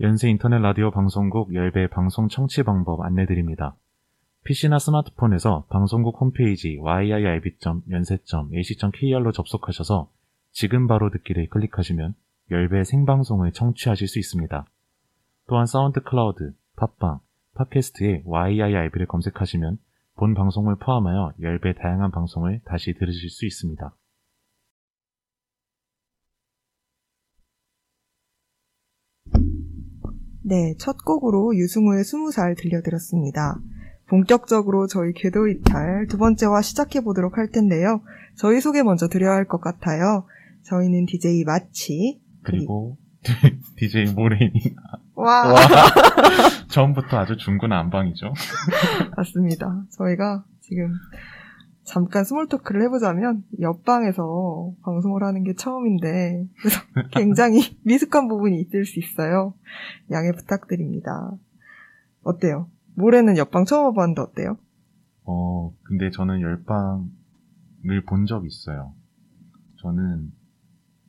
연세 인터넷 라디오 방송국 열배 방송 청취 방법 안내드립니다. PC나 스마트폰에서 방송국 홈페이지 yirb. yonsei.ac.kr로 접속하셔서 지금 바로 듣기를 클릭하시면 열배 생방송을 청취하실 수 있습니다. 또한 사운드 클라우드, 팟빵, 팟캐스트에 yirb를 검색하시면 본 방송을 포함하여 열배 다양한 방송을 다시 들으실 수 있습니다. 네, 첫 곡으로 유승우의 스무 살 들려드렸습니다. 본격적으로 저희 궤도 이탈 두 번째 화 시작해 보도록 할 텐데요. 저희 소개 먼저 드려야 할 것 같아요. 저희는 DJ 마치 그리고 DJ 모레니 와, 와 처음부터 아주 중구난방이죠. 맞습니다. 저희가 지금 잠깐 small talk를 해보자면 옆방에서 방송을 하는 게 처음인데 그래서 굉장히 미숙한 부분이 있을 수 있어요. 양해 부탁드립니다. 어때요? 모레는 옆방 처음 와봤는데 어때요? 어 근데 저는 열방을 본 적 있어요. 저는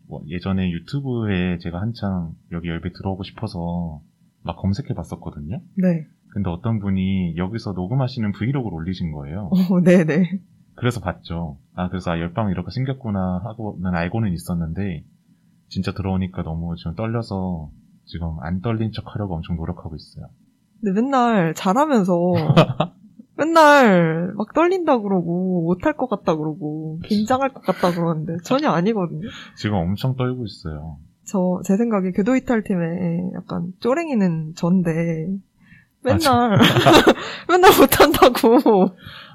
뭐 예전에 유튜브에 제가 한창 여기 열배 들어오고 싶어서 막 검색해 봤었거든요. 네. 근데 어떤 분이 여기서 녹음하시는 브이로그를 올리신 거예요. 어, 네네. 그래서 봤죠. 아, 그래서 아, 열방 이렇게 생겼구나 하고는 알고는 있었는데, 진짜 들어오니까 너무 지금 떨려서 지금 안 떨린 척 하려고 엄청 노력하고 있어요. 근데 맨날 잘하면서 맨날 막 떨린다 그러고 못할 것 같다 그러고 긴장할 것 같다 그러는데 전혀 아니거든요. 지금 엄청 떨고 있어요. 저 제 생각에 궤도 이탈 팀에 약간 쪼랭이는 전데 맨날 맨날 못한다고.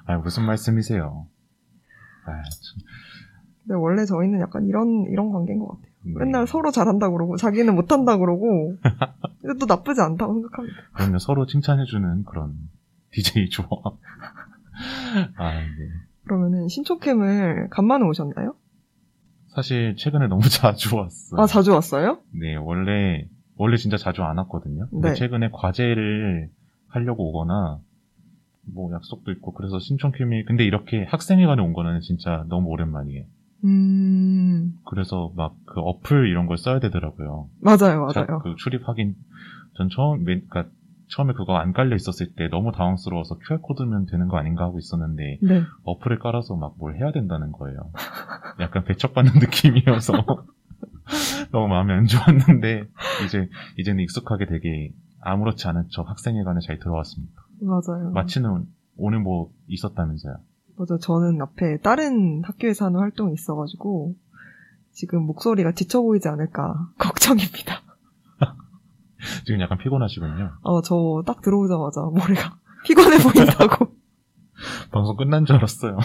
아, 무슨 말씀이세요? 아, 참. 근데 원래 저희는 약간 이런 이런 관계인 것 같아요. 네. 맨날 서로 잘한다 그러고 자기는 못한다 그러고 근데 또 나쁘지 않다고 생각합니다. 그러면 서로 칭찬해주는 그런 DJ 조합. 아, 네. 그러면은 신촌캠을 간만에 오셨나요? 사실 최근에 너무 자주 왔어요. 아 자주 왔어요? 네, 원래, 원래 진짜 자주 안 왔거든요. 근데 네. 최근에 과제를 하려고 오거나, 뭐 약속도 있고, 그래서 신촌캠이, 근데 이렇게 학생회관에 온 거는 진짜 너무 오랜만이에요. 음 그래서 막 그 어플 이런 걸 써야 되더라고요. 맞아요 자, 맞아요. 그 출입 확인, 전 처음, 맨, 그니까 처음에 그거 안 깔려 있었을 때 너무 당황스러워서 QR코드면 되는 거 아닌가 하고 있었는데, 네. 어플을 깔아서 막 뭘 해야 된다는 거예요. 약간 배척받는 느낌이어서 너무 마음이 안 좋았는데 이제 이제는 익숙하게 되게 아무렇지 않은 척 학생회관에 잘 들어왔습니다. 맞아요. 마치는 오늘 뭐 있었다면서요? 맞아. 저는 앞에 다른 학교에서 하는 활동이 있어가지고 지금 목소리가 지쳐 보이지 않을까 걱정입니다. 지금 약간 피곤하시군요. 어, 저 딱 들어오자마자 머리가 피곤해 보인다고. 방송 끝난 줄 알았어요.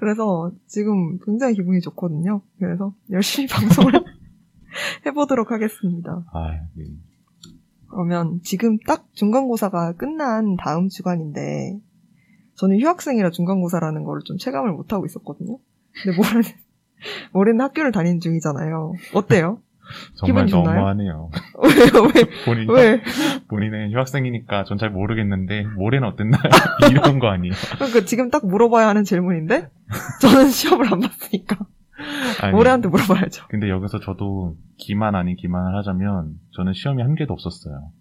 그래서 지금 굉장히 기분이 좋거든요. 그래서 열심히 방송을 해보도록 하겠습니다. 아, 네. 그러면 지금 딱 중간고사가 끝난 다음 주간인데 저는 휴학생이라 중간고사라는 걸 좀 체감을 못하고 있었거든요. 근데 모레는, 모레는 학교를 다니는 중이잖아요. 어때요? 정말? 너무하네요. 왜요? 왜? 본인 왜? 본인은 휴학생이니까 전 잘 모르겠는데 모레는 어땠나요? 이런 거 아니에요? 그러니까 지금 딱 물어봐야 하는 질문인데 저는 시험을 안 봤으니까 아니, 모레한테 물어봐야죠. 근데 여기서 저도 기만 아닌 기만을 하자면 저는 시험이 한 개도 없었어요.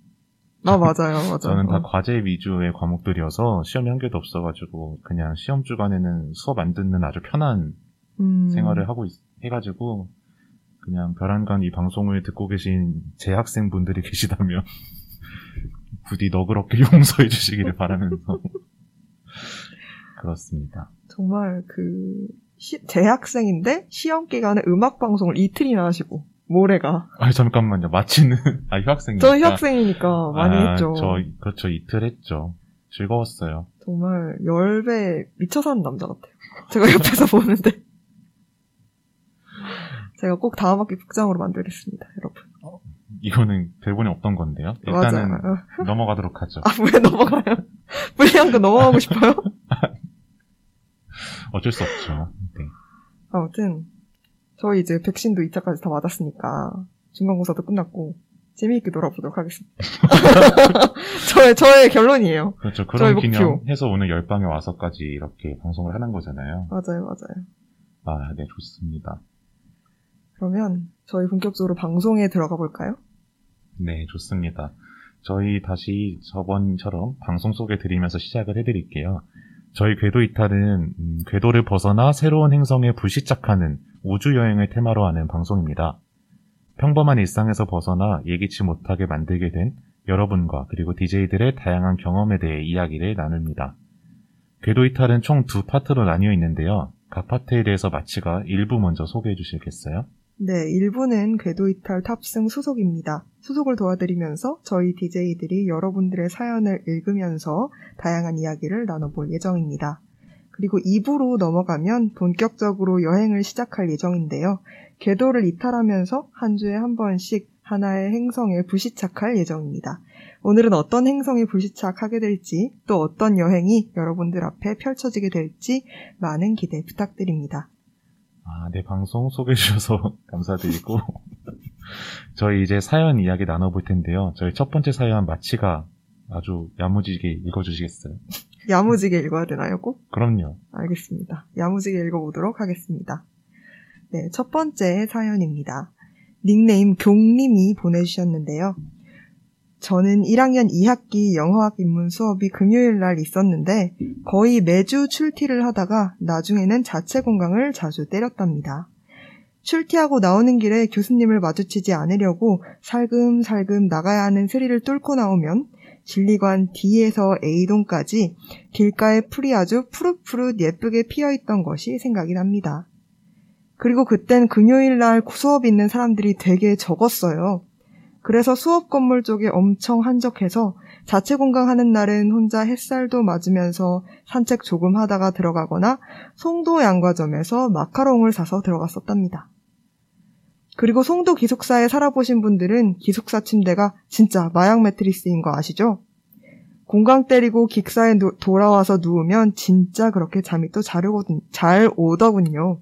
아 맞아요, 맞아요. 저는 다 어. 과제 위주의 과목들이어서 시험이 한 개도 없어가지고 그냥 시험 주간에는 수업 안 듣는 아주 편한 음, 생활을 하고 있- 해가지고 그냥 벼랑간 이 방송을 듣고 계신 재학생 분들이 계시다면 부디 너그럽게 용서해 주시기를 바라면서 그렇습니다. 정말 그 시- 재학생인데 시험 기간에 음악 방송을 이틀이나 하시고 모레가 아 잠깐만요. 마치는 아 휴학생이니까 저는 휴학생이니까 많이 아, 했죠. 저 그렇죠 이틀 했죠. 즐거웠어요. 정말 열배 미쳐 사는 남자 같아요. 제가 옆에서 보는데 제가 꼭 다음 학기 국장으로 만들겠습니다, 여러분. 이거는 대본에 없던 건데요. 일단은 맞아요. 넘어가도록 하죠. 아, 왜 넘어가요? 불리한 거 넘어가고 싶어요? 어쩔 수 없죠. 네. 아무튼, 저희 이제 백신도 2차까지 다 맞았으니까, 중간고사도 끝났고, 재미있게 놀아보도록 하겠습니다. 저의, 저의 결론이에요. 그렇죠. 그런. 기념해서 오늘 열방에 와서까지 이렇게 방송을 하는 거잖아요. 맞아요, 맞아요. 아, 네, 좋습니다. 그러면, 저희 본격적으로 방송에 들어가 볼까요? 네, 좋습니다. 저희 다시 저번처럼 방송 소개 드리면서 시작을 해드릴게요. 저희 궤도 이탈은 음, 궤도를 벗어나 새로운 행성에 불시착하는 우주 여행을 테마로 하는 방송입니다. 평범한 일상에서 벗어나 예기치 못하게 만들게 된 여러분과 그리고 DJ들의 다양한 경험에 대해 이야기를 나눕니다. 궤도 이탈은 총 두 파트로 나뉘어 있는데요. 각 파트에 대해서 마치가 일부 먼저 소개해 주시겠어요? 네, 1부는 궤도 이탈 탑승 수속입니다. 수속을 도와드리면서 저희 DJ들이 여러분들의 사연을 읽으면서 다양한 이야기를 나눠볼 예정입니다. 그리고 2부로 넘어가면 본격적으로 여행을 시작할 예정인데요. 궤도를 이탈하면서 한 주에 한 번씩 하나의 행성에 불시착할 예정입니다. 오늘은 어떤 행성에 불시착하게 될지 또 어떤 여행이 여러분들 앞에 펼쳐지게 될지 많은 기대 부탁드립니다. 아, 네, 방송 소개해 주셔서 감사드리고 저희 이제 사연 이야기 나눠볼 텐데요. 저희 첫 번째 사연 마치가 아주 야무지게 읽어주시겠어요? 야무지게 읽어야 되나요, 꼭? 그럼요. 알겠습니다. 야무지게 읽어보도록 하겠습니다. 네, 첫 번째 사연입니다. 닉네임 경님이 보내주셨는데요. 저는 1학년 2학기 영어학 입문 수업이 금요일 날 있었는데 거의 매주 출티를 하다가 나중에는 자체 공강을 자주 때렸답니다. 출티하고 나오는 길에 교수님을 마주치지 않으려고 살금살금 나가야 하는 스리를 뚫고 나오면 진리관 D에서 A동까지 길가에 풀이 아주 푸릇푸릇 예쁘게 피어있던 것이 생각이 납니다. 그리고 그땐 금요일 날 수업 있는 사람들이 되게 적었어요. 그래서 수업 건물 쪽에 엄청 한적해서 자체 공강하는 날은 혼자 햇살도 맞으면서 산책 조금 하다가 들어가거나 송도 양과점에서 마카롱을 사서 들어갔었답니다. 그리고 송도 기숙사에 살아보신 분들은 기숙사 침대가 진짜 마약 매트리스인 거 아시죠? 공강 때리고 기숙사에 노, 돌아와서 누우면 진짜 그렇게 잠이 또 잘, 오거든, 잘 오더군요.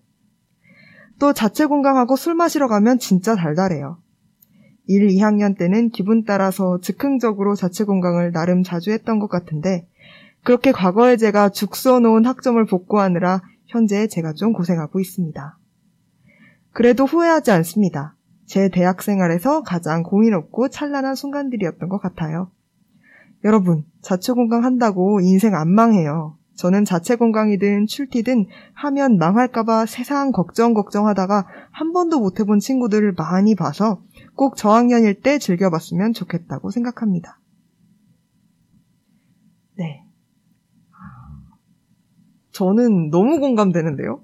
또 자체 공강하고 술 마시러 가면 진짜 달달해요. 1, 2학년 때는 기분 따라서 즉흥적으로 자체 공강을 나름 자주 했던 것 같은데 그렇게 과거에 제가 죽 써 놓은 학점을 복구하느라 현재 제가 좀 고생하고 있습니다. 그래도 후회하지 않습니다. 제 대학 생활에서 가장 고민 없고 찬란한 순간들이었던 것 같아요. 여러분, 자체 공강 한다고 인생 안 망해요. 저는 자체 공강이든 출티든 하면 망할까봐 세상 걱정 걱정하다가 한 번도 못 해본 친구들을 많이 봐서 꼭 저학년일 때 즐겨봤으면 좋겠다고 생각합니다. 네. 저는 너무 공감되는데요?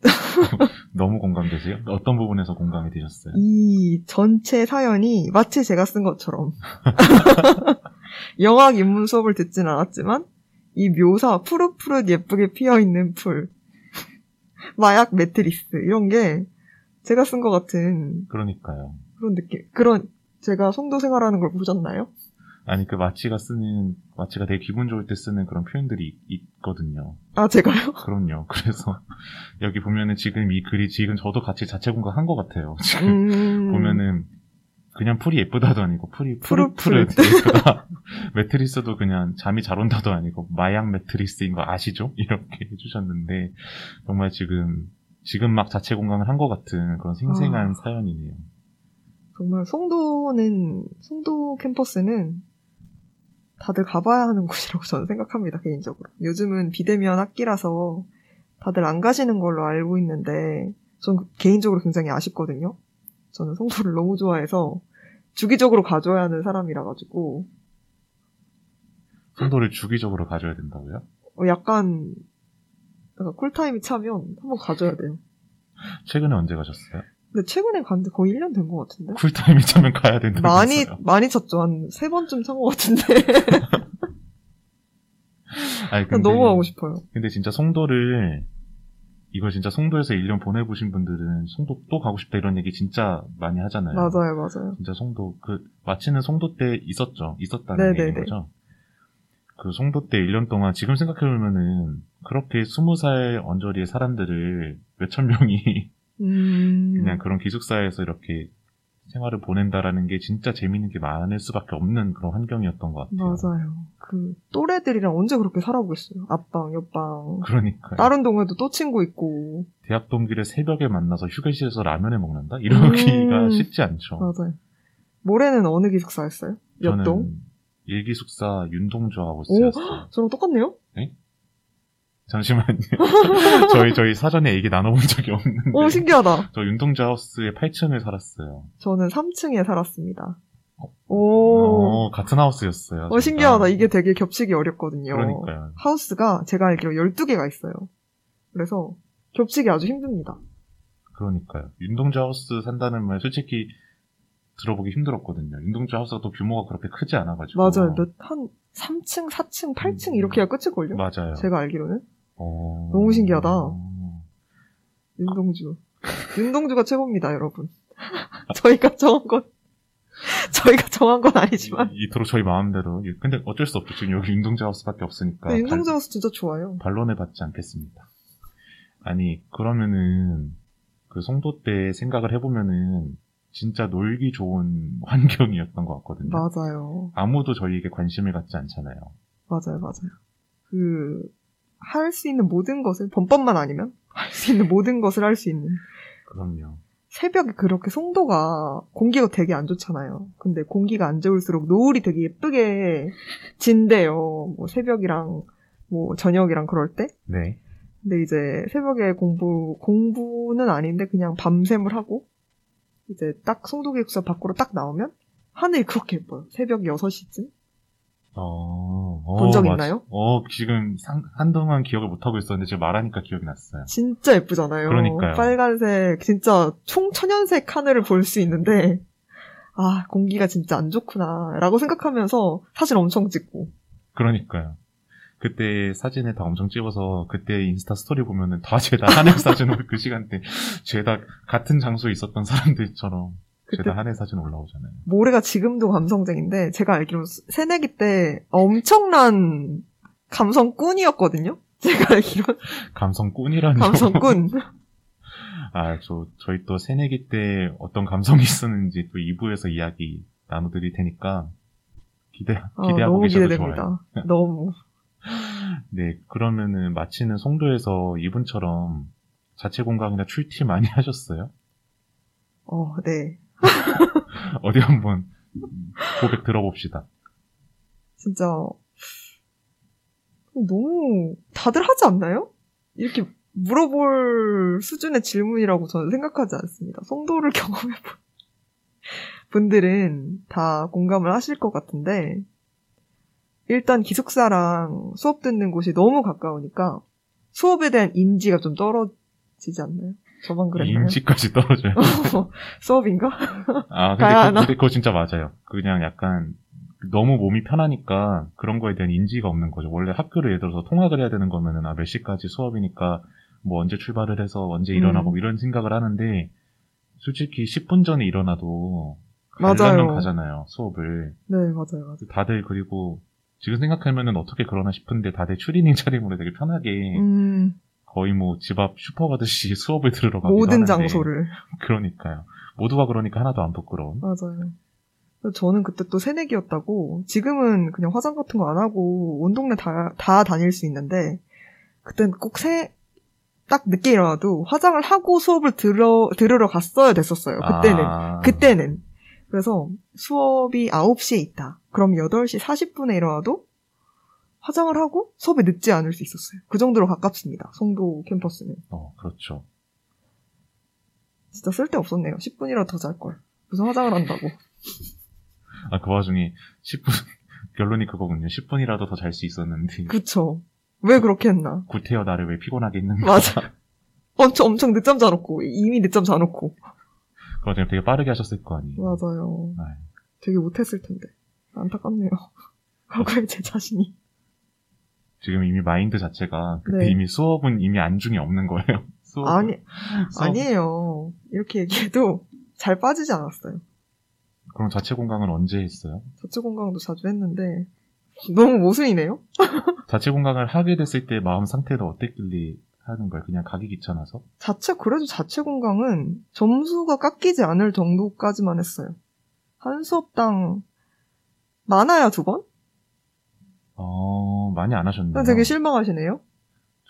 너무 공감되세요? 어떤 부분에서 공감이 되셨어요? 이 전체 사연이 마치 제가 쓴 것처럼 영학 입문 수업을 듣진 않았지만 이 묘사 푸릇푸릇 예쁘게 피어있는 풀 마약 매트리스 이런 게 제가 쓴 것 같은 그러니까요. 그런 느낌 그런 제가 송도 생활하는 걸 보셨나요? 아니 그 마치가 쓰는 마치가 되게 기분 좋을 때 쓰는 그런 표현들이 있, 거든요 아 제가요? 그럼요. 그래서 여기 보면은 지금 이 글이 지금 저도 같이 자체 공부한 것 같아요. 지금 음... 보면은 그냥 풀이 예쁘다도 아니고 풀이 푸릇, 푸릇푸릇 예쁘다. 매트리스도 그냥 잠이 잘 온다도 아니고 마약 매트리스인 거 아시죠? 이렇게 해주셨는데 정말 지금 지금 막 자체 공강을 한 것 같은 그런 생생한 아. 사연이네요. 정말 송도는 송도 캠퍼스는 다들 가봐야 하는 곳이라고 저는 생각합니다 개인적으로. 요즘은 비대면 학기라서 다들 안 가시는 걸로 알고 있는데 전 개인적으로 굉장히 아쉽거든요. 저는 송도를 너무 좋아해서 주기적으로 가줘야 하는 사람이라 가지고 송도를 주기적으로 가져야 된다고요? 어, 약간 약간 쿨타임이 차면 한번 가줘야 돼요. 최근에 언제 가셨어요? 근데 최근에 간지 거의 1년 된 것 같은데? 쿨타임이 차면 가야 된다고 많이, 했어요. 많이 쳤죠. 한 세 번쯤 찬 것 같은데. 아니, 근데, 너무 가고 싶어요. 근데 진짜 송도를 이걸 진짜 송도에서 1년 보내보신 분들은 송도 또 가고 싶다 이런 얘기 진짜 많이 하잖아요. 맞아요, 맞아요. 진짜 송도 그 마치는 송도 때 있었죠. 있었다는 네네네. 얘기인 거죠. 그 송도 때 1년 동안 지금 생각해보면은 그렇게 20살 언저리의 사람들을 몇천 명이 음. 그냥 그런 기숙사에서 이렇게 생활을 보낸다라는 게 진짜 재밌는 게 많을 수밖에 없는 그런 환경이었던 것 같아요. 맞아요. 그, 또래들이랑 언제 그렇게 살아보겠어요. 앞방, 옆방. 그러니까 다른 동네도 또 친구 있고. 대학 동기를 새벽에 만나서 휴게실에서 라면을 먹는다? 이러기가 음. 쉽지 않죠. 맞아요. 모레는 어느 기숙사였어요? 몇 동? 저는 일기숙사 윤동주 하우스였어요. 저랑 똑같네요? 잠시만요. 저희 저희 사전에 얘기 나눠본 적이 없는데. 오, 신기하다. 저 윤동주 하우스의 8층을 살았어요. 저는 3층에 살았습니다. 오, 어, 같은 하우스였어요. 어. 신기하다. 이게 되게 겹치기 어렵거든요. 그러니까요. 하우스가 제가 알기로 12개가 있어요. 그래서 겹치기 아주 힘듭니다. 그러니까요. 윤동주 하우스 산다는 말 솔직히 들어보기 힘들었거든요. 윤동주 하우스가 또 규모가 그렇게 크지 않아가지고. 맞아요. 몇, 한 3층, 4층, 8층 음. 이렇게 해야 끝일걸요? 맞아요. 제가 알기로는. 어... 너무 신기하다. 어, 윤동주. 윤동주가 최고입니다, 여러분. 저희가 정한 건, 저희가 정한 건 아니지만. 이- 이토록 저희 마음대로. 이- 근데 어쩔 수 없죠. 지금 여기 윤동주 하우스밖에 없으니까. 근데 윤동주 하우스 진짜 좋아요. 반, 반론을 받지 않겠습니다. 아니, 그러면은, 그 송도 때 생각을 해보면은, 진짜 놀기 좋은 환경이었던 것 같거든요. 맞아요. 아무도 저희에게 관심을 갖지 않잖아요. 맞아요, 맞아요. 그, 할 수 있는 모든 것을, 범법만 아니면, 할 수 있는 모든 것을 할 수 있는. 그럼요. 새벽에 그렇게 송도가 공기가 되게 안 좋잖아요. 근데 공기가 안 좋을수록 노을이 되게 예쁘게 진대요. 뭐 새벽이랑 뭐 저녁이랑 그럴 때. 네. 근데 이제 새벽에 공부, 공부는 아닌데 그냥 밤샘을 하고 이제 딱 송도 기숙사 밖으로 딱 나오면 하늘이 그렇게 예뻐요. 새벽 6시쯤? 어, 어, 본적 맞- 있나요? 어, 지금 상- 한동안 기억을 못하고 있었는데 지금 말하니까 기억이 났어요. 진짜 예쁘잖아요. 그러니까요. 빨간색, 진짜 총천연색 하늘을 볼 수 있는데, 아, 공기가 진짜 안 좋구나, 라고 생각하면서 사진 엄청 찍고. 그러니까요. 그때 사진을 다 엄청 찍어서 그때 인스타 스토리 보면은 다 죄다 하늘 사진으로 그 시간대 죄다 같은 장소에 있었던 사람들처럼 그때 하늘 사진 올라오잖아요. 모래가 지금도 감성적인데, 제가 알기로 새내기 때 엄청난 감성꾼이었거든요? 제가 알기로 감성꾼이라는 감성꾼. 아, 저 저희 또 새내기 때 어떤 감성이 있었는지 또 2부에서 이야기 나눠드릴 테니까 기대 어, 기대하고 너무 계셔도 기대됩니다. 좋아요. 너무. 네, 그러면은 마치는 송도에서 이분처럼 자체 공강이나 출티 많이 하셨어요? 어, 네. 어디 한번 고백 들어봅시다. 진짜 너무 다들 하지 않나요? 이렇게 물어볼 수준의 질문이라고 저는 생각하지 않습니다. 송도를 경험해 본 분들은 다 공감을 하실 것 같은데 일단 기숙사랑 수업 듣는 곳이 너무 가까우니까 수업에 대한 인지가 좀 떨어지지 않나요? 저만 그랬나요? 인지까지 떨어져요. 수업인가? 아, 근데? 그, 근데 그거 진짜 맞아요. 그냥 약간 너무 몸이 편하니까 그런 거에 대한 인지가 없는 거죠. 원래 학교를 예를 들어서 통학을 해야 되는 거면은 아, 몇 시까지 수업이니까 뭐 언제 출발을 해서 언제 일어나고 음. 이런 생각을 하는데 솔직히 10분 전에 일어나도 맞아요. 가려면 가잖아요. 수업을. 네, 맞아요, 맞아요. 다들 그리고 지금 생각하면은 어떻게 그러나 싶은데 다들 추리닝 차림으로 되게 편하게 음, 거의 뭐 집 앞 슈퍼 가듯이 수업을 들으러 가기도 모든 하는데 장소를. 그러니까요. 모두가 그러니까 하나도 안 부끄러운. 맞아요. 저는 그때 또 새내기였다고, 지금은 그냥 화장 같은 거 안 하고, 온 동네 다, 다 다닐 수 있는데, 그땐 꼭 새, 딱 늦게 일어나도 화장을 하고 수업을 들어, 들으러 갔어야 됐었어요. 그때는. 아, 그때는. 그래서 수업이 9시에 있다. 그럼 8시 40분에 일어나도 화장을 하고 수업에 늦지 않을 수 있었어요. 그 정도로 가깝습니다. 송도 캠퍼스는. 어, 그렇죠. 진짜 쓸데없었네요. 10분이라도 더 잘걸. 무슨 화장을 한다고. 아, 그 와중에 10분, 결론이 그거군요. 10분이라도 더 잘 수 있었는데, 그쵸. 왜 그렇게 했나. 구태여 나를 왜 피곤하게 했는가. 맞아. 엄청, 엄청 늦잠 자놓고, 이미 늦잠 자놓고. 그거 좀 되게 빠르게 하셨을 거 아니에요. 맞아요. 네. 되게 못했을 텐데. 안타깝네요. 과거의 제 자신이. 지금 이미 마인드 자체가, 그때 네. 이미 수업은 이미 안중에 없는 거예요. 수업, 아니, 수업. 아니에요. 이렇게 얘기해도 잘 빠지지 않았어요. 그럼 자체 공강은 언제 했어요? 저체 공강도 자주 했는데, 너무 모순이네요? 자체 공강을 하게 됐을 때 마음 상태가 어땠길래 하는 거예요? 그냥 가기 귀찮아서? 자체, 그래도 자체 공강은 점수가 깎이지 않을 정도까지만 했어요. 한 수업당 많아야 두 번? 어, 많이 안 하셨네요. 되게 실망하시네요?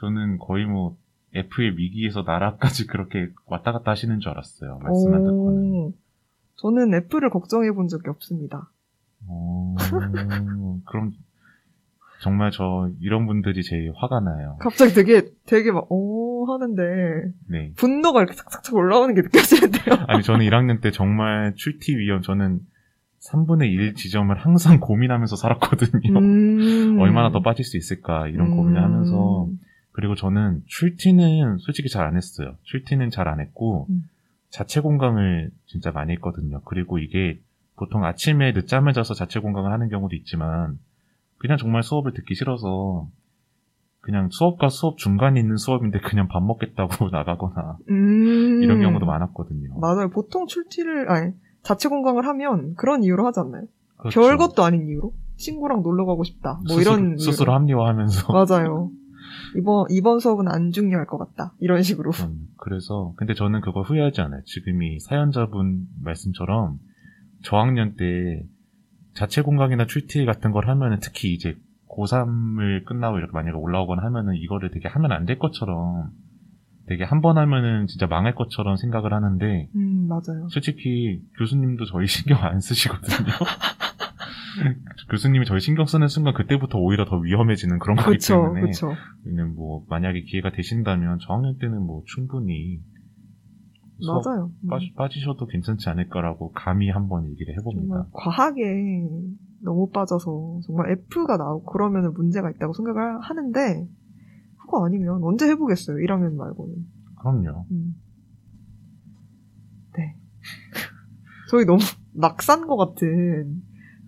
저는 거의 뭐, F의 위기에서 나라까지 그렇게 왔다 갔다 하시는 줄 알았어요. 말씀만 듣고는. 오, 저는 F를 걱정해 본 적이 없습니다. 어, 그럼 정말 저 이런 분들이 제일 화가 나요. 갑자기 되게 되게 막 오 하는데 네. 분노가 이렇게 착착착 올라오는 게 느껴지는데요. 아니 저는 1학년 때 정말 출티 위험 저는 3분의 1 지점을 항상 고민하면서 살았거든요. 음. 얼마나 더 빠질 수 있을까 이런 음. 고민을 하면서 그리고 저는 출티는 솔직히 잘 안 했어요. 출티는 잘 안 했고 음. 자체 공강을 진짜 많이 했거든요. 그리고 이게 보통 아침에 늦잠을 자서 자체 공강을 하는 경우도 있지만 그냥 정말 수업을 듣기 싫어서 그냥 수업과 수업 중간에 있는 수업인데 그냥 밥 먹겠다고 나가거나 음. 이런 경우도 많았거든요. 맞아요. 보통 출티를 아니 자체 공강을 하면 그런 이유로 하지 않나요? 그렇죠. 별것도 아닌 이유로 친구랑 놀러 가고 싶다. 뭐 스스로, 이런 스스로 이유로. 합리화하면서 맞아요. 이번 이번 수업은 안 중요할 것 같다. 이런 식으로. 음, 그래서 근데 저는 그걸 후회하지 않아요. 지금 이 사연자분 말씀처럼 저학년 때 자체 공강이나 출티 같은 걸 하면은 특히 이제 고3을 끝나고 이렇게 만약에 올라오거나 하면은 이거를 되게 하면 안 될 것처럼 되게 한 번 하면은 진짜 망할 것처럼 생각을 하는데 음 맞아요. 솔직히 교수님도 저희 신경 안 쓰시거든요. 교수님이 저희 신경 쓰는 순간 그때부터 오히려 더 위험해지는 그런 거기 그렇죠, 때문에 그렇죠. 저희는 뭐 만약에 기회가 되신다면 저학년 때는 뭐 충분히 맞아요. 음. 빠지, 빠지 셔도 괜찮지 않을까라고 감히 한번 얘기를 해봅니다. 과하게 너무 빠져서 정말 F가 나오고 그러면 문제가 있다고 생각을 하는데 그 거 아니면 언제 해보겠어요. 1학년 말고는. 그럼요. 음. 네. 저희 너무 낙산 것 같은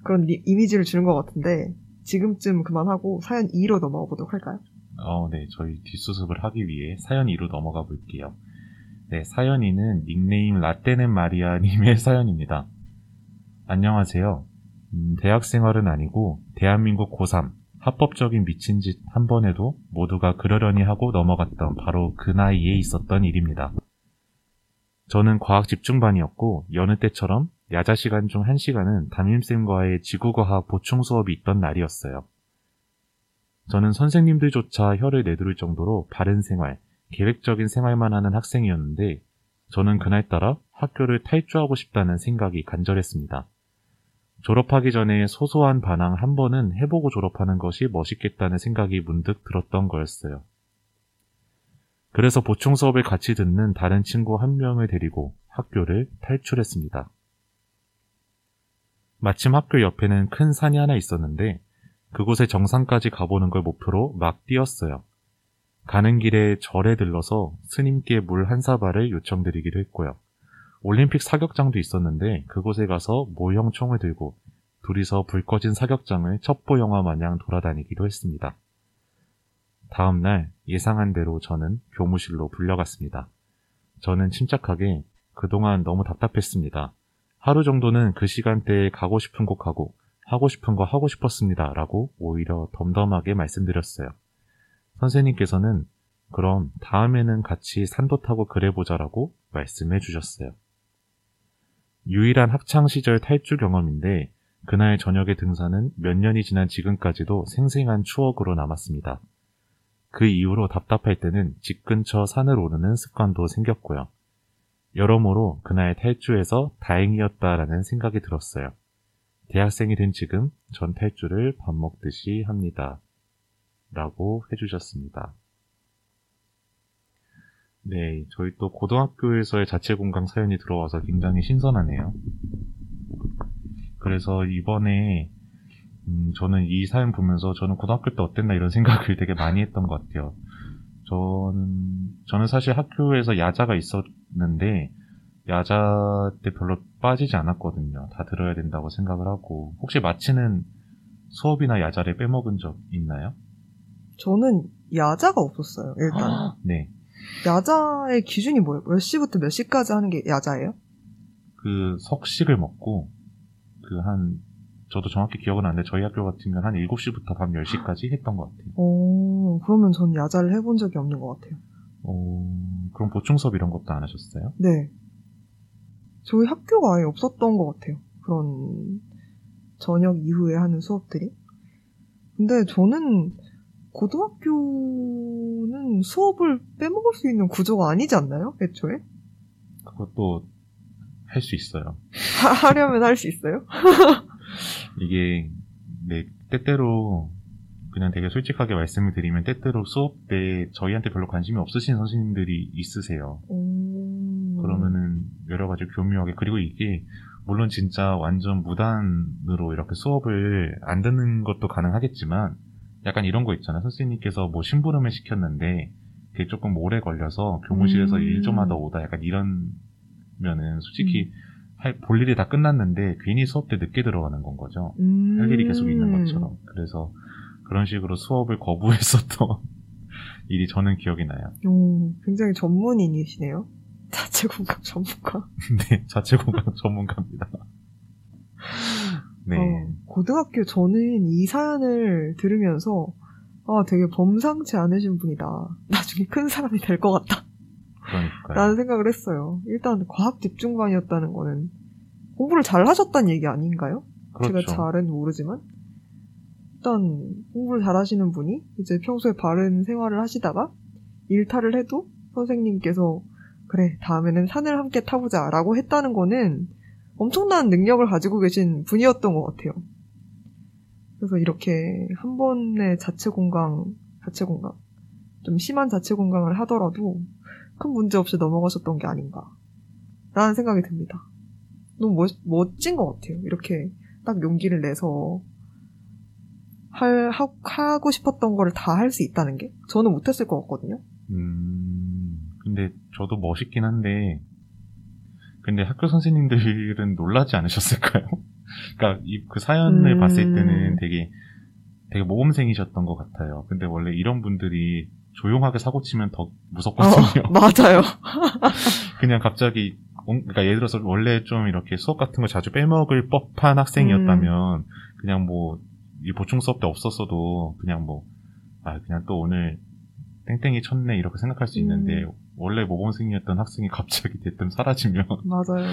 그런 리- 이미지를 주는 것 같은데 지금쯤 그만하고 사연 2로 넘어가 보도록 할까요? 어, 네, 저희 뒷수습을 하기 위해 사연 2로 넘어가 볼게요. 네, 사연 2는 닉네임 라떼는 마리아님의 사연입니다. 안녕하세요. 음, 대학 생활은 아니고 대한민국 고3 합법적인 미친 짓 한번 해도 모두가 그러려니 하고 넘어갔던 바로 그 나이에 있었던 일입니다. 저는 과학 집중반이었고 여느 때처럼 야자 시간 중 한 시간은 담임쌤과의 지구과학 보충 수업이 있던 날이었어요. 저는 선생님들조차 혀를 내두를 정도로 바른 생활, 계획적인 생활만 하는 학생이었는데 저는 그날따라 학교를 탈주하고 싶다는 생각이 간절했습니다. 졸업하기 전에 소소한 반항 한 번은 해보고 졸업하는 것이 멋있겠다는 생각이 문득 들었던 거였어요. 그래서 보충 수업을 같이 듣는 다른 친구 한 명을 데리고 학교를 탈출했습니다. 마침 학교 옆에는 큰 산이 하나 있었는데 그곳의 정상까지 가보는 걸 목표로 막 뛰었어요. 가는 길에 절에 들러서 스님께 물 한 사발을 요청드리기로 했고요. 올림픽 사격장도 있었는데 그곳에 가서 모형 총을 들고 둘이서 불 꺼진 사격장을 첩보 영화 마냥 돌아다니기로 했습니다. 다음 날 예상한 대로 저는 교무실로 불려갔습니다. 저는 침착하게 그동안 너무 답답했습니다. 하루 정도는 그 시간대에 가고 싶은 곳 가고 하고 싶은 거 하고 싶었습니다. 라고 오히려 덤덤하게 말씀드렸어요. 선생님께서는 그럼 다음에는 같이 산도 타고 그래보자라고 말씀해 주셨어요. 유일한 학창시절 탈주 경험인데 그날 저녁의 등산은 몇 년이 지난 지금까지도 생생한 추억으로 남았습니다. 그 이후로 답답할 때는 집 근처 산을 오르는 습관도 생겼고요. 여러모로 그날 탈주해서 다행이었다라는 생각이 들었어요. 대학생이 된 지금 전 탈주를 밥 먹듯이 합니다. 라고 해주셨습니다. 네, 저희 또 고등학교에서의 자체 공강 사연이 들어와서 굉장히 신선하네요. 그래서 이번에 음, 저는 이 사연 보면서 저는 고등학교 때 어땠나 이런 생각을 되게 많이 했던 것 같아요. 저는 저는 사실 학교에서 야자가 있었는데 야자 때 별로 빠지지 않았거든요. 다 들어야 된다고 생각을 하고 혹시 마치는 수업이나 야자를 빼먹은 적 있나요? 저는 야자가 없었어요. 일단 네. 야자의 기준이 뭐예요? 몇 시부터 몇 시까지 하는 게 야자예요? 그 석식을 먹고 그 한 저도 정확히 기억은 안 나는데 저희 학교 같으면 한 7시부터 밤 10시까지 했던 것 같아요. 어, 그러면 전 야자를 해본 적이 없는 것 같아요. 어, 그럼 보충 수업 이런 것도 안 하셨어요? 네. 저희 학교가 아예 없었던 것 같아요. 그런 저녁 이후에 하는 수업들이. 근데 저는 고등학교는 수업을 빼먹을 수 있는 구조가 아니지 않나요? 애초에? 그것도 할 수 있어요. 하, 하려면 할 수 있어요? 이게 네 때때로 그냥 되게 솔직하게 말씀을 드리면 때때로 수업 때 저희한테 별로 관심이 없으신 선생님들이 있으세요. 오. 그러면은 여러 가지 교묘하게 그리고 이게 물론 진짜 완전 무단으로 이렇게 수업을 안 듣는 것도 가능하겠지만 약간 이런 거 있잖아요. 선생님께서 뭐 심부름을 시켰는데 그게 조금 오래 걸려서 교무실에서 음. 일좀 하다 오다 약간 이런면은 솔직히 음. 할, 볼 일이 다 끝났는데 괜히 수업 때 늦게 들어가는 건 거죠. 음. 할 일이 계속 있는 것처럼. 그래서 그런 식으로 수업을 거부했었던 일이 저는 기억이 나요. 오, 굉장히 전문인이시네요. 자체 공감 전문가. 네, 자체 공강 전문가입니다. 네. 어, 고등학교 저는 이 사연을 들으면서 아, 되게 범상치 않으신 분이다. 나중에 큰 사람이 될 것 같다. 그러니까요. 라는 생각을 했어요. 일단 과학 집중반이었다는 거는 공부를 잘 하셨다는 얘기 아닌가요? 그렇죠. 제가 잘은 모르지만 일단 공부를 잘 하시는 분이 이제 평소에 바른 생활을 하시다가 일탈을 해도 선생님께서 그래 다음에는 산을 함께 타보자 라고 했다는 거는 엄청난 능력을 가지고 계신 분이었던 것 같아요. 그래서 이렇게 한 번의 자체 공강, 자체 공강, 좀 심한 자체 공강을 하더라도 큰 문제 없이 넘어가셨던 게 아닌가. 라는 생각이 듭니다. 너무 멋, 멋진 것 같아요. 이렇게 딱 용기를 내서 할, 하, 하고 싶었던 거를 다 할 수 있다는 게 저는 못했을 것 같거든요. 음, 근데 저도 멋있긴 한데, 근데 학교 선생님들은 놀라지 않으셨을까요? 그러니까 이, 그 사연을 음. 봤을 때는 되게 되게 모범생이셨던 것 같아요. 근데 원래 이런 분들이 조용하게 사고 치면 더 무섭거든요. 어, 맞아요. 그냥 갑자기 온- 그러니까 예를 들어서 원래 좀 이렇게 수업 같은 거 자주 빼먹을 법한 학생이었다면 그냥 뭐 이 보충 수업 때 없었어도 그냥 뭐 아 그냥 또 오늘 땡땡이 쳤네 이렇게 생각할 수 있는데 음. 원래 모범생이었던 학생이 갑자기 대뜸 사라지면 맞아요.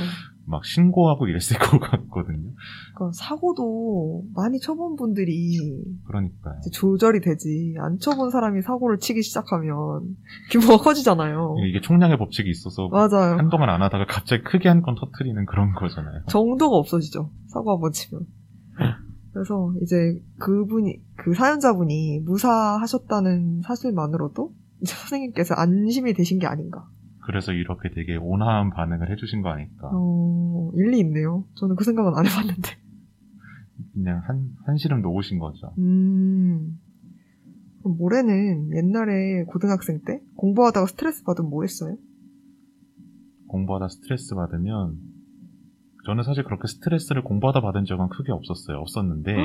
막 신고하고 이랬을 것 같거든요. 그러니까 사고도 많이 쳐본 분들이 그러니까요. 조절이 되지. 안 쳐본 사람이 사고를 치기 시작하면 규모가 커지잖아요. 이게 총량의 법칙이 있어서 맞아요. 한동안 안 하다가 갑자기 크게 한 건 터트리는 그런 거잖아요. 정도가 없어지죠. 사고 한 번 치면. 그래서 이제 그분이, 그 사연자분이 무사하셨다는 사실만으로도 선생님께서 안심이 되신 게 아닌가. 그래서 이렇게 되게 온화한 반응을 해주신 거 아닐까. 어, 일리 있네요. 저는 그 생각은 안 해봤는데. 그냥 한, 한시름 놓으신 거죠. 음. 그럼 모래는 옛날에 고등학생 때 공부하다가 스트레스 받으면 뭐 했어요? 공부하다 스트레스 받으면 저는 사실 그렇게 스트레스를 공부하다 받은 적은 크게 없었어요. 없었는데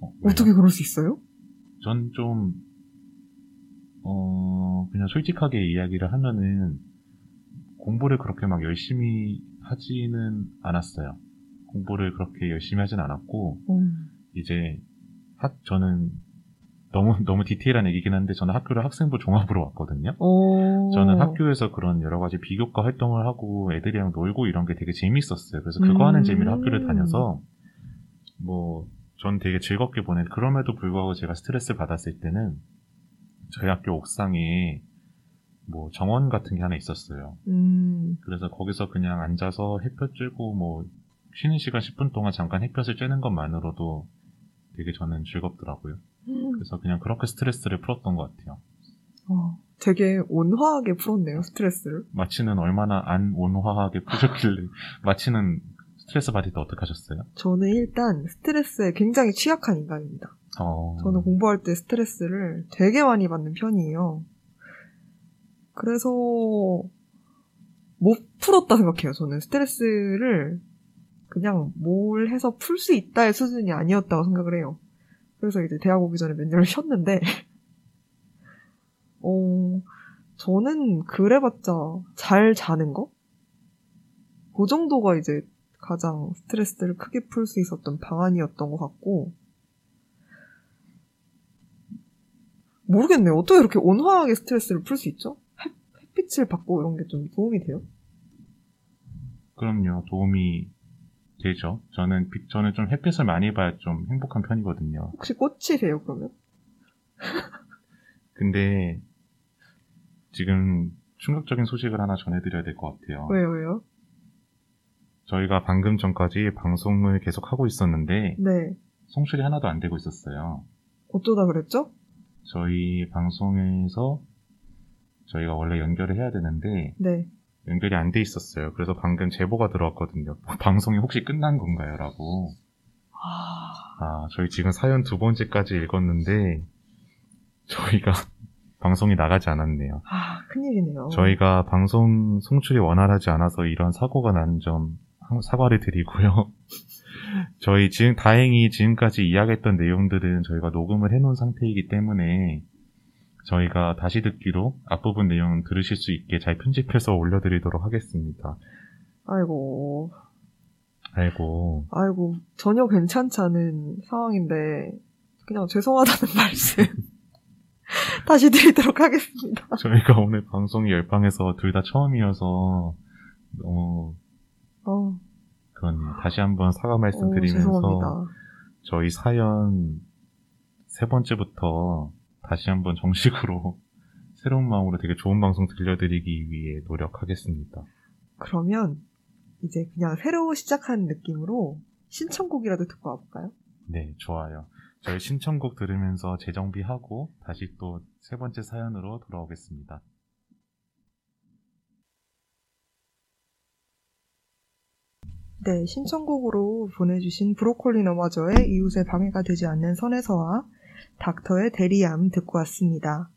어? 어떻게 그럴 수 있어요? 전 좀, 어, 그냥 솔직하게 이야기를 하면은, 공부를 그렇게 막 열심히 하지는 않았어요. 공부를 그렇게 열심히 하진 않았고, 음. 이제, 학, 저는, 너무, 너무 디테일한 얘기긴 한데, 저는 학교를 학생부 종합으로 왔거든요. 어. 저는 학교에서 그런 여러 가지 비교과 활동을 하고 애들이랑 놀고 이런 게 되게 재밌었어요. 그래서 그거 하는 음. 재미로 학교를 다녀서 뭐 전 되게 즐겁게 보낸 그럼에도 불구하고 제가 스트레스를 받았을 때는 저희 학교 옥상에 뭐 정원 같은 게 하나 있었어요. 음. 그래서 거기서 그냥 앉아서 햇볕 쬐고 뭐 쉬는 시간 10분 동안 잠깐 햇볕을 쬐는 것만으로도 되게 저는 즐겁더라고요. 그래서 그냥 그렇게 스트레스를 풀었던 것 같아요. 어, 되게 온화하게 풀었네요, 스트레스를. 마치는 얼마나 안 온화하게 푸셨길래 마치는 스트레스 받을 때 어떻게 하셨어요? 저는 일단 스트레스에 굉장히 취약한 인간입니다. 어... 저는 공부할 때 스트레스를 되게 많이 받는 편이에요. 그래서 못 풀었다 생각해요. 저는 스트레스를 그냥 뭘 해서 풀 수 있다의 수준이 아니었다고 생각을 해요. 그래서 이제 대학 오기 전에 몇 년을 쉬었는데, 어, 저는 그래봤자 잘 자는 거? 그 정도가 이제 가장 스트레스를 크게 풀 수 있었던 방안이었던 것 같고, 모르겠네요. 어떻게 이렇게 온화하게 스트레스를 풀 수 있죠? 햇, 햇빛을 받고 이런 게 좀 도움이 돼요? 그럼요 도움이 되죠. 저는 빛- 저는 좀 햇빛을 많이 봐야 좀 행복한 편이거든요. 혹시 꽃이세요, 그러면? 근데 지금 충격적인 소식을 하나 전해드려야 될 것 같아요. 왜요, 왜요? 저희가 방금 전까지 방송을 계속 하고 있었는데 네. 송출이 하나도 안 되고 있었어요. 어쩌다 그랬죠? 저희 방송에서 저희가 원래 연결을 해야 되는데 네. 연결이 안 돼 있었어요. 그래서 방금 제보가 들어왔거든요. 방송이 혹시 끝난 건가요? 라고. 아, 아, 저희 지금 사연 두 번째까지 읽었는데 저희가 방송이 나가지 않았네요. 아, 큰일이네요. 저희가 방송 송출이 원활하지 않아서 이런 사고가 난 점 사과를 드리고요. 저희 지금 다행히 지금까지 이야기했던 내용들은 저희가 녹음을 해놓은 상태이기 때문에 저희가 다시 듣기로 앞부분 내용 들으실 수 있게 잘 편집해서 올려드리도록 하겠습니다. 아이고, 아이고 아이고, 전혀 괜찮지 않은 상황인데, 그냥 죄송하다는 말씀. 다시 드리도록 하겠습니다. 저희가 오늘 방송이 열방에서 둘 다 처음이어서 너무 어, 그렇네요. 다시 한번 사과 말씀 어, 드리면서 죄송합니다. 저희 사연 세 번째부터 다시 한번 정식으로 새로운 마음으로 되게 좋은 방송 들려드리기 위해 노력하겠습니다. 그러면, 이제 그냥 새로 시작하는 느낌으로 신청곡이라도 듣고 와볼까요? 네, 좋아요. 저희 신청곡 들으면서 재정비하고 다시 또 세 번째 사연으로 돌아오겠습니다. 네, 신청곡으로 보내주신 브로콜리 너마저의 이웃의 방해가 되지 않는 선에서와 닥터의 대리암 듣고 왔습니다.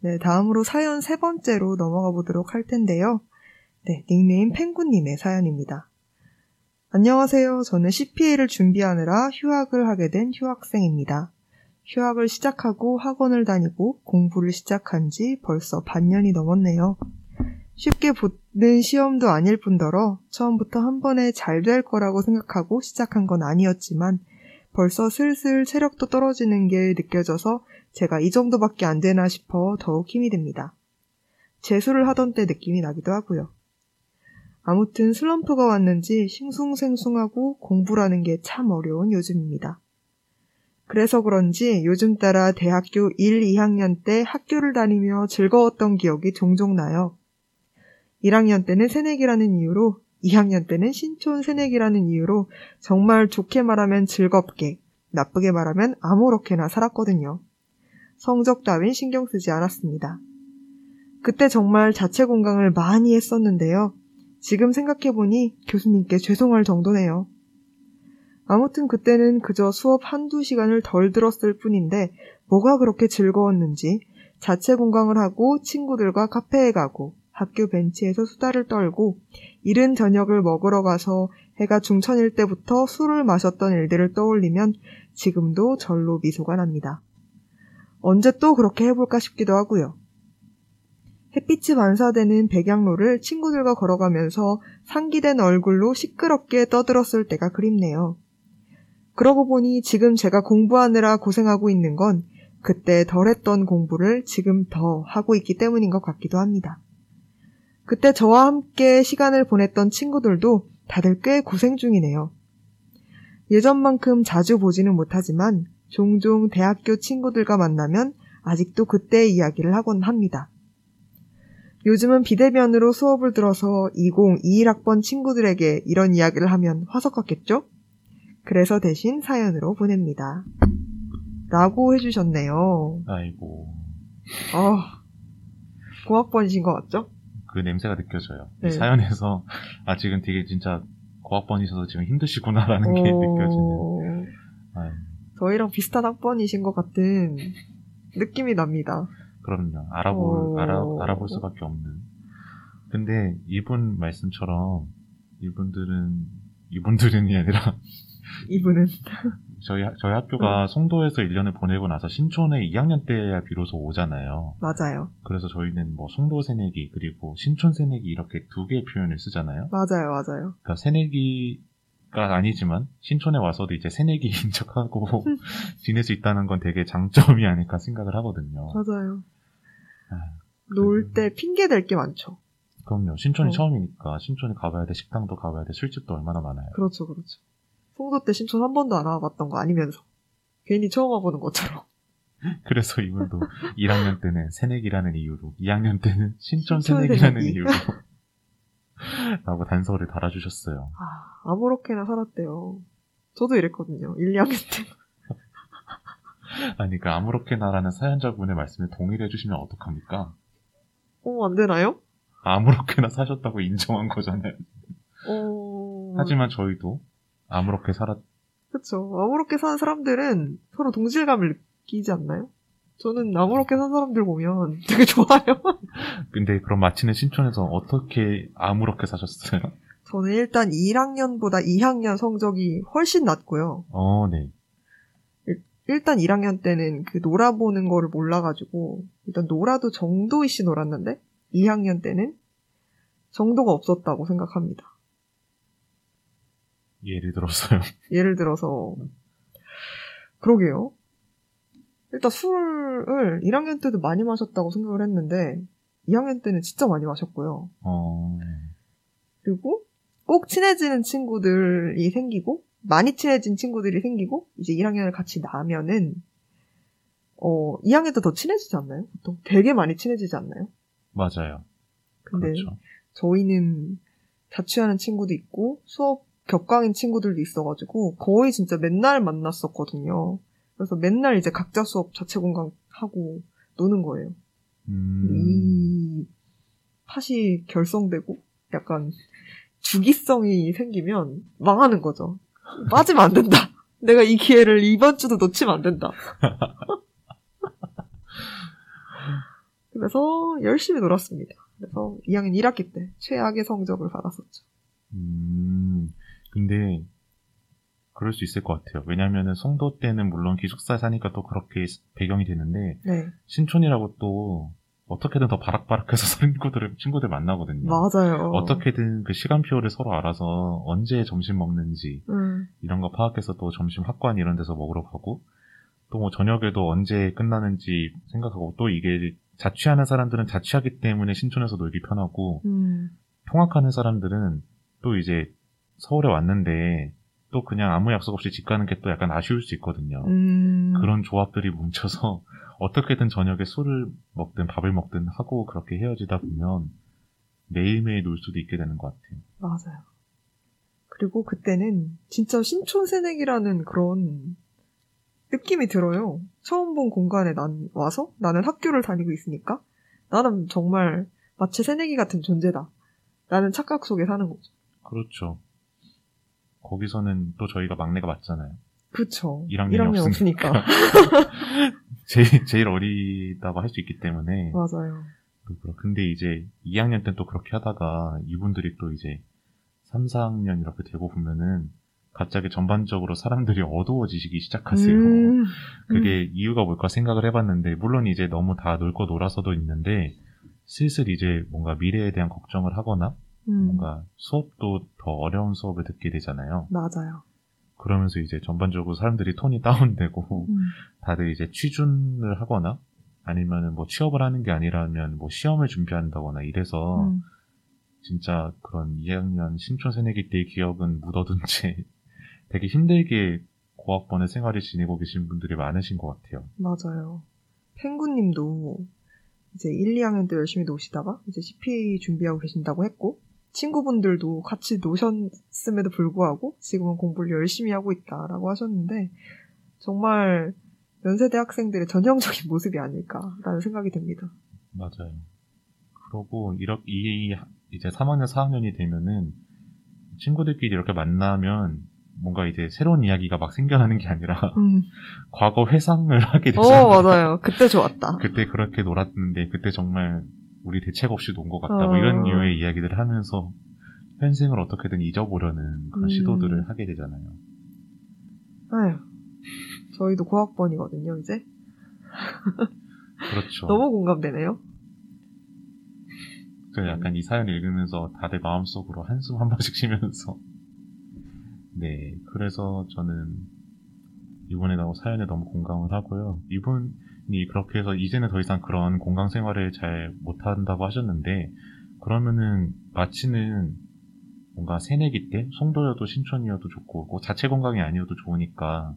네, 다음으로 사연 세 번째로 넘어가 보도록 할 텐데요. 네, 닉네임 pen구님의 사연입니다. 안녕하세요. 저는 CPA를 준비하느라 휴학을 하게 된 휴학생입니다. 휴학을 시작하고 학원을 다니고 공부를 시작한 지 벌써 반년이 넘었네요. 쉽게 붙는 시험도 아닐 뿐더러 처음부터 한 번에 잘 될 거라고 생각하고 시작한 건 아니었지만 벌써 슬슬 체력도 떨어지는 게 느껴져서 제가 이 정도밖에 안 되나 싶어 더욱 힘이 듭니다. 재수를 하던 때 느낌이 나기도 하고요. 아무튼 슬럼프가 왔는지 싱숭생숭하고 공부라는 게 참 어려운 요즘입니다. 그래서 그런지 요즘 따라 대학교 1, 2학년 때 학교를 다니며 즐거웠던 기억이 종종 나요. 1학년 때는 새내기라는 이유로, 2학년 때는 신촌 새내기라는 이유로 정말 좋게 말하면 즐겁게, 나쁘게 말하면 아무렇게나 살았거든요. 성적 따윈 신경 쓰지 않았습니다. 그때 정말 자체 공강을 많이 했었는데요. 지금 생각해보니 교수님께 죄송할 정도네요. 아무튼 그때는 그저 수업 한두 시간을 덜 들었을 뿐인데 뭐가 그렇게 즐거웠는지 자체 공강을 하고 친구들과 카페에 가고 학교 벤치에서 수다를 떨고 이른 저녁을 먹으러 가서 해가 중천일 때부터 술을 마셨던 일들을 떠올리면 지금도 절로 미소가 납니다. 언제 또 그렇게 해볼까 싶기도 하고요. 햇빛이 반사되는 백양로를 친구들과 걸어가면서 상기된 얼굴로 시끄럽게 떠들었을 때가 그립네요. 그러고 보니 지금 제가 공부하느라 고생하고 있는 건 그때 덜 했던 공부를 지금 더 하고 있기 때문인 것 같기도 합니다. 그때 저와 함께 시간을 보냈던 친구들도 다들 꽤 고생 중이네요. 예전만큼 자주 보지는 못하지만 종종 대학교 친구들과 만나면 아직도 그때 이야기를 하곤 합니다. 요즘은 비대면으로 수업을 들어서 2021학번 친구들에게 이런 이야기를 하면 화석 같겠죠? 그래서 대신 사연으로 보냅니다. 라고 해주셨네요. 아이고 아, 고학번이신 것 같죠? 그 냄새가 느껴져요. 이 네. 사연에서 아 지금 되게 진짜 고학번이셔서 지금 힘드시구나라는 게 느껴지는. 어, 아유, 저희랑 비슷한 학번이신 것 같은 느낌이 납니다. 그럼요. 알아볼 어. 알아 알아볼 수밖에 없는. 근데 이분 말씀처럼 이분들은 이분들은이 아니라 이분은. 저희 저희 학교가 송도에서 1년을 보내고 나서 신촌에 2학년 때야 비로소 오잖아요. 맞아요. 그래서 저희는 뭐 송도 새내기 그리고 신촌 새내기 이렇게 두 개의 표현을 쓰잖아요. 맞아요, 맞아요. 그러니까 새내기가 아니지만 신촌에 와서도 이제 새내기인 척하고 지낼 수 있다는 건 되게 장점이 아닐까 생각을 하거든요. 맞아요. 아, 놀때 핑계 댈 게 많죠. 그럼요. 신촌이 어. 처음이니까 신촌에 가봐야 돼, 식당도 가봐야 돼, 술집도 얼마나 많아요. 그렇죠, 그렇죠. 송도 때 신촌 한 번도 안 와봤던 거 아니면서. 괜히 처음 와보는 것처럼. 그래서 이분도 1학년 때는 새내기라는 이유로, 2학년 때는 신촌 새내기라는 새내기. 이유로. 라고 단서를 달아주셨어요. 아, 아무렇게나 살았대요. 저도 이랬거든요. 1, 2학년 때. 아니, 그 아무렇게나라는 사연자분의 말씀에 동의를 해주시면 어떡합니까? 어, 안 되나요? 아무렇게나 사셨다고 인정한 거잖아요. 어. 하지만 저희도 아무렇게 살았, 그쵸. 아무렇게 사는 사람들은 서로 동질감을 느끼지 않나요? 저는 아무렇게 산 사람들 보면 되게 좋아요. 근데 그럼 마치는 신촌에서 어떻게 아무렇게 사셨어요? 저는 일단 1학년보다 2학년 성적이 훨씬 낮고요. 어, 네. 일단 1학년 때는 그 놀아보는 거를 몰라가지고 일단 놀아도 정도 이씨 놀았는데 2학년 때는 정도가 없었다고 생각합니다. 예를 들어서요. 예를 들어서 그러게요. 일단 술을 1학년 때도 많이 마셨다고 생각을 했는데 2학년 때는 진짜 많이 마셨고요. 어, 그리고 꼭 친해지는 친구들이 생기고 많이 친해진 친구들이 생기고 이제 1학년을 같이 나면은 어 2학년 때 더 친해지지 않나요? 보통 되게 많이 친해지지 않나요? 맞아요. 근데 그렇죠. 저희는 자취하는 친구도 있고 수업 격강인 친구들도 있어가지고 거의 진짜 맨날 만났었거든요. 그래서 맨날 이제 각자 수업 자체 공강하고 노는 거예요. 음, 이 팥이 결성되고 약간 주기성이 생기면 망하는 거죠. 빠지면 안 된다. 내가 이 기회를 이번 주도 놓치면 안 된다. 그래서 열심히 놀았습니다. 그래서 2학년 1학기 때 최악의 성적을 받았었죠. 음, 근데, 그럴 수 있을 것 같아요. 왜냐면은 송도 때는 물론 기숙사에 사니까 또 그렇게 배경이 되는데, 네, 신촌이라고 또 어떻게든 더 바락바락해서 친구들, 친구들 만나거든요. 맞아요. 어떻게든 그 시간표를 서로 알아서 언제 점심 먹는지 음, 이런 거 파악해서 또 점심 학관 이런 데서 먹으러 가고 또 뭐 저녁에도 언제 끝나는지 생각하고 또 이게 자취하는 사람들은 자취하기 때문에 신촌에서 놀기 편하고 음, 통학하는 사람들은 또 이제 서울에 왔는데 또 그냥 아무 약속 없이 집 가는 게 또 약간 아쉬울 수 있거든요. 음, 그런 조합들이 뭉쳐서 어떻게든 저녁에 술을 먹든 밥을 먹든 하고 그렇게 헤어지다 보면 매일매일 놀 수도 있게 되는 것 같아요. 맞아요. 그리고 그때는 진짜 신촌 새내기라는 그런 느낌이 들어요. 처음 본 공간에 난 와서 나는 학교를 다니고 있으니까 나는 정말 마치 새내기 같은 존재다. 라는 착각 속에 사는 거죠. 그렇죠. 거기서는 또 저희가 막내가 맞잖아요. 그쵸. 1학년이 1학년 없으니까. 없으니까. 제일, 제일 어리다고 할 수 있기 때문에. 맞아요. 또 그렇- 근데 이제 2학년 때는 또 그렇게 하다가 이분들이 또 이제 3, 4학년 이렇게 되고 보면은 갑자기 전반적으로 사람들이 어두워지시기 시작하세요. 음, 그게 이유가 뭘까 생각을 해봤는데, 물론 이제 너무 다 놀고 놀아서도 있는데, 슬슬 이제 뭔가 미래에 대한 걱정을 하거나, 음, 뭔가 수업도 더 어려운 수업을 듣게 되잖아요. 맞아요. 그러면서 이제 전반적으로 사람들이 톤이 다운되고, 음, 다들 이제 취준을 하거나, 아니면은 뭐 취업을 하는 게 아니라면 뭐 시험을 준비한다거나 이래서, 음, 진짜 그런 2학년 신촌 새내기 때의 기억은 묻어둔 채 되게 힘들게 고학번의 생활을 지내고 계신 분들이 많으신 것 같아요. 맞아요. 펭구님도 이제 1, 2학년 때 열심히 노시다가 이제 CPA 준비하고 계신다고 했고 친구분들도 같이 노셨음에도 불구하고 지금은 공부를 열심히 하고 있다라고 하셨는데 정말 연세대 학생들의 전형적인 모습이 아닐까라는 생각이 듭니다. 맞아요. 그러고 이렇게 이 이제 3학년, 4학년이 되면은 친구들끼리 이렇게 만나면 뭔가 이제 새로운 이야기가 막 생겨나는 게 아니라 음. 과거 회상을 하게 어 되잖아요. 맞아요. 그때 좋았다. 그때 그렇게 놀았는데 그때 정말 우리 대책 없이 논 것 같다. 뭐 어. 이런 류의 이야기들을 하면서 현생을 어떻게든 잊어보려는 그런 음. 시도들을 하게 되잖아요. 아휴, 저희도 고학번이거든요 이제. 그렇죠. 너무 공감되네요. 그 약간 이 사연 읽으면서 다들 마음속으로 한숨 한 번씩 쉬면서 네 그래서 저는 이번에 나온 사연에 너무 공감을 하고요 이분이 그렇게 해서 이제는 더 이상 그런 공강 생활을 잘 못한다고 하셨는데 그러면은 마치는 뭔가 새내기 때 송도여도 신촌이어도 좋고 뭐 자체 건강이 아니어도 좋으니까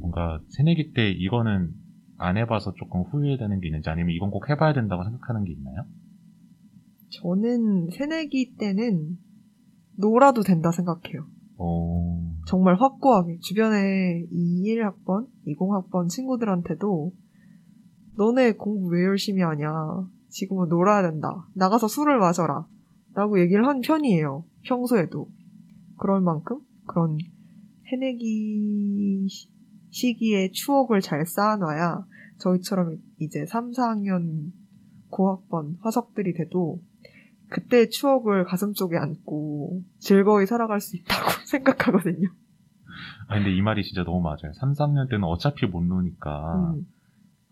뭔가 새내기 때 이거는 안 해봐서 조금 후회되는 게 있는지 아니면 이건 꼭 해봐야 된다고 생각하는 게 있나요? 저는 새내기 때는 놀아도 된다 생각해요. 어, 정말 확고하게 주변에 21학번, 20학번 친구들한테도 너네 공부 왜 열심히 하냐. 지금은 놀아야 된다. 나가서 술을 마셔라. 라고 얘기를 한 편이에요. 평소에도. 그럴 만큼 그런 새내기 시- 시기에 추억을 잘 쌓아놔야 저희처럼 이제 3, 4학년 고학번 화석들이 돼도 그때 추억을 가슴속에 안고 즐거이 살아갈 수 있다고 생각하거든요. 아 근데 이 말이 진짜 너무 맞아요. 3, 4학년 때는 어차피 못 노니까 음,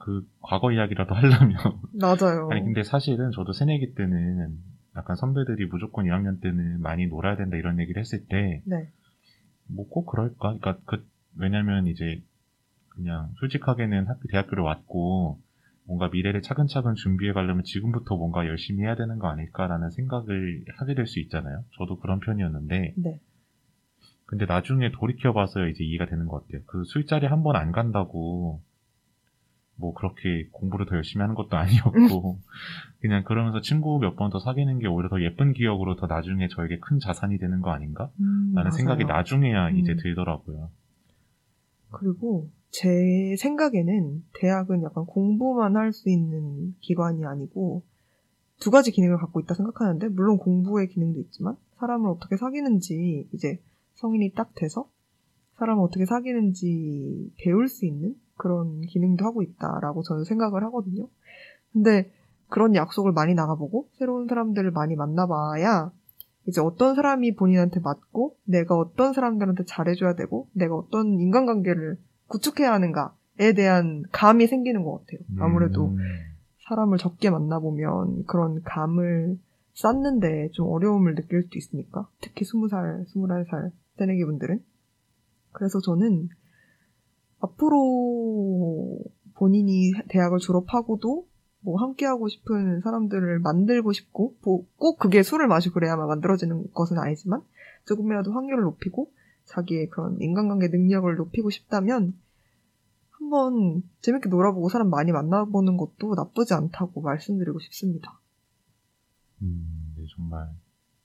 그 과거 이야기라도 하려면 맞아요. 아니 근데 사실은 저도 새내기 때는 약간 선배들이 무조건 2학년 때는 많이 놀아야 된다 이런 얘기를 했을 때 네. 뭐꼭 그럴까? 그러니까 그 왜냐면 이제 그냥 솔직하게는 학교 대학교를 왔고 뭔가 미래를 차근차근 준비해 가려면 지금부터 뭔가 열심히 해야 되는 거 아닐까라는 생각을 하게 될 수 있잖아요. 저도 그런 편이었는데 네. 근데 나중에 돌이켜 봐서 이제 이해가 되는 것 같아요. 그 술자리 한 번 안 간다고 뭐 그렇게 공부를 더 열심히 하는 것도 아니었고 그냥 그러면서 친구 몇 번 더 사귀는 게 오히려 더 예쁜 기억으로 더 나중에 저에게 큰 자산이 되는 거 아닌가? 음, 라는 생각이. 나중에야 이제 음. 들더라고요. 그리고 제 생각에는 대학은 약간 공부만 할 수 있는 기관이 아니고 두 가지 기능을 갖고 있다 생각하는데 물론 공부의 기능도 있지만 사람을 어떻게 사귀는지 이제 성인이 딱 돼서 사람을 어떻게 사귀는지 배울 수 있는 그런 기능도 하고 있다라고 저는 생각을 하거든요. 근데 그런 약속을 많이 나가보고 새로운 사람들을 많이 만나봐야 이제 어떤 사람이 본인한테 맞고 내가 어떤 사람들한테 잘해줘야 되고 내가 어떤 인간관계를 구축해야 하는가에 대한 감이 생기는 것 같아요. 아무래도 음, 사람을 적게 만나보면 그런 감을 쌓는데 좀 어려움을 느낄 수도 있으니까. 특히 20살, 21살 새내기 분들은. 그래서 저는 앞으로 본인이 대학을 졸업하고도 뭐 함께하고 싶은 사람들을 만들고 싶고, 뭐 꼭 그게 술을 마시고 그래야만 만들어지는 것은 아니지만, 조금이라도 확률을 높이고, 자기의 그런 인간관계 능력을 높이고 싶다면, 한번 재밌게 놀아보고 사람 많이 만나보는 것도 나쁘지 않다고 말씀드리고 싶습니다. 음, 네, 정말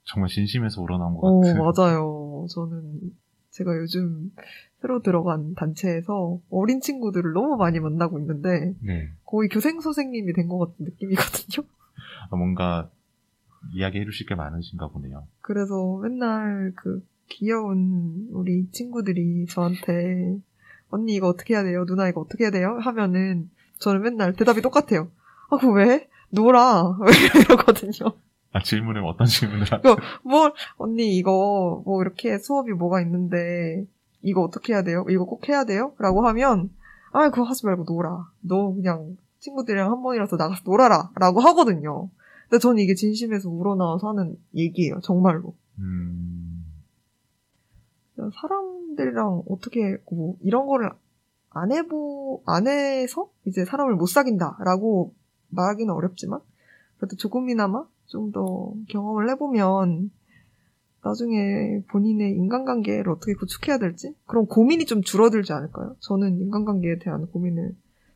정말 진심에서 우러나온 것 어, 같아요. 맞아요. 저는 제가 요즘 새로 들어간 단체에서 어린 친구들을 너무 많이 만나고 있는데 네, 거의 교생 선생님이 된 것 같은 느낌이거든요. 아, 뭔가 이야기 해 주실 게 많으신가 보네요. 그래서 맨날 그 귀여운 우리 친구들이 저한테 언니 이거 어떻게 해야 돼요? 누나 이거 어떻게 해야 돼요? 하면은 저는 맨날 대답이 똑같아요. 아, 그 왜? 놀아. 이러거든요. 아, 질문을 어떤 질문을 하... 뭘, 언니 이거 뭐 이렇게 수업이 뭐가 있는데 이거 어떻게 해야 돼요? 이거 꼭 해야 돼요? 라고 하면 아, 그거 하지 말고 놀아. 너 그냥 친구들이랑 한 번이라도 나가서 놀아라. 라고 하거든요. 근데 저는 이게 진심에서 우러나와서 하는 얘기예요. 정말로. 음, 사람들이랑 어떻게 뭐 이런 거를 안 해보 안 해서 이제 사람을 못 사귄다라고 말하기는 어렵지만 그래도 조금이나마 좀 더 경험을 해보면 나중에 본인의 인간관계를 어떻게 구축해야 될지 그런 고민이 좀 줄어들지 않을까요? 저는 인간관계에 대한 고민을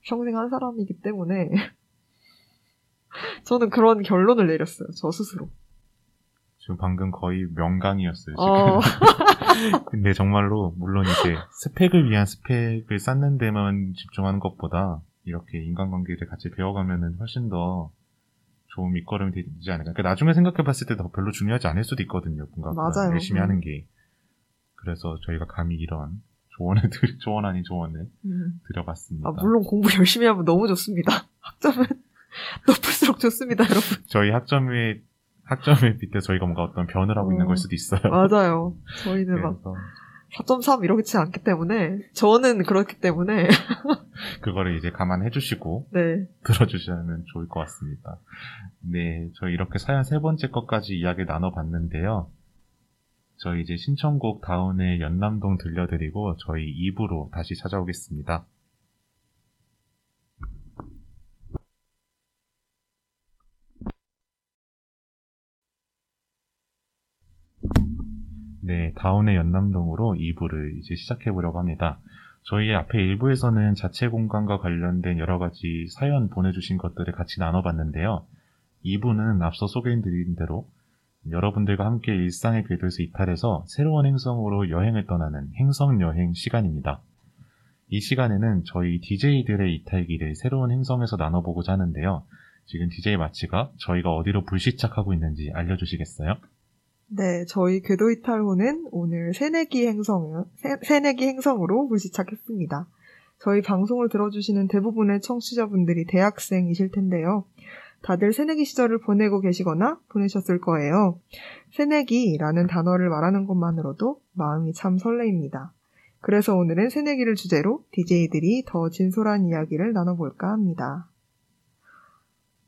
평생 한 사람이기 때문에 저는 그런 결론을 내렸어요. 저 스스로. 지금 방금 거의 명강이었어요. 지금. 어, 근데 정말로 물론 이제 스펙을 위한 스펙을 쌓는 데만 집중하는 것보다 이렇게 인간관계를 같이 배워가면은 훨씬 더 좋은 밑거름이 되지 않을까. 그러니까 나중에 생각해 봤을 때 더 별로 중요하지 않을 수도 있거든요. 뭔가. 열심히 음. 하는 게. 그래서 저희가 감히 이런 조언을 드- 조언 아닌 조언을 음. 드려봤습니다. 아, 물론 공부 열심히 하면 너무 좋습니다. 학점은 높을수록 좋습니다, 여러분. 저희 학점에 학점에 빗대 저희가 뭔가 어떤 변을 하고 있는 어. 걸 수도 있어요. 맞아요. 저희는 막 4.3 이렇지 않기 때문에 저는 그렇기 때문에 그거를 이제 감안해 주시고 네. 들어주시면 좋을 것 같습니다. 네, 저희 이렇게 사연 세 번째 것까지 이야기 나눠봤는데요. 저희 이제 신청곡 다운의 연남동 들려드리고 저희 2부로 다시 찾아오겠습니다. 네, 다운의 연남동으로 2부를 이제 시작해 보려고 합니다. 저희 앞에 1부에서는 자체 공간과 관련된 여러 가지 사연 보내주신 것들을 같이 나눠봤는데요. 2부는 앞서 소개해드린 대로 여러분들과 함께 일상의 궤도에서 이탈해서 새로운 행성으로 여행을 떠나는 행성 여행 시간입니다. 이 시간에는 저희 DJ들의 이탈기를 새로운 행성에서 나눠보고자 하는데요. 지금 DJ 마치가 저희가 어디로 불시착하고 있는지 알려주시겠어요? 네, 저희 궤도 이탈호는 오늘 새내기 행성, 새, 새내기 행성으로 불시착했습니다. 저희 방송을 들어주시는 대부분의 청취자분들이 대학생이실 텐데요. 다들 새내기 시절을 보내고 계시거나 보내셨을 거예요. 새내기라는 단어를 말하는 것만으로도 마음이 참 설레입니다. 그래서 오늘은 새내기를 주제로 DJ들이 더 진솔한 이야기를 나눠볼까 합니다.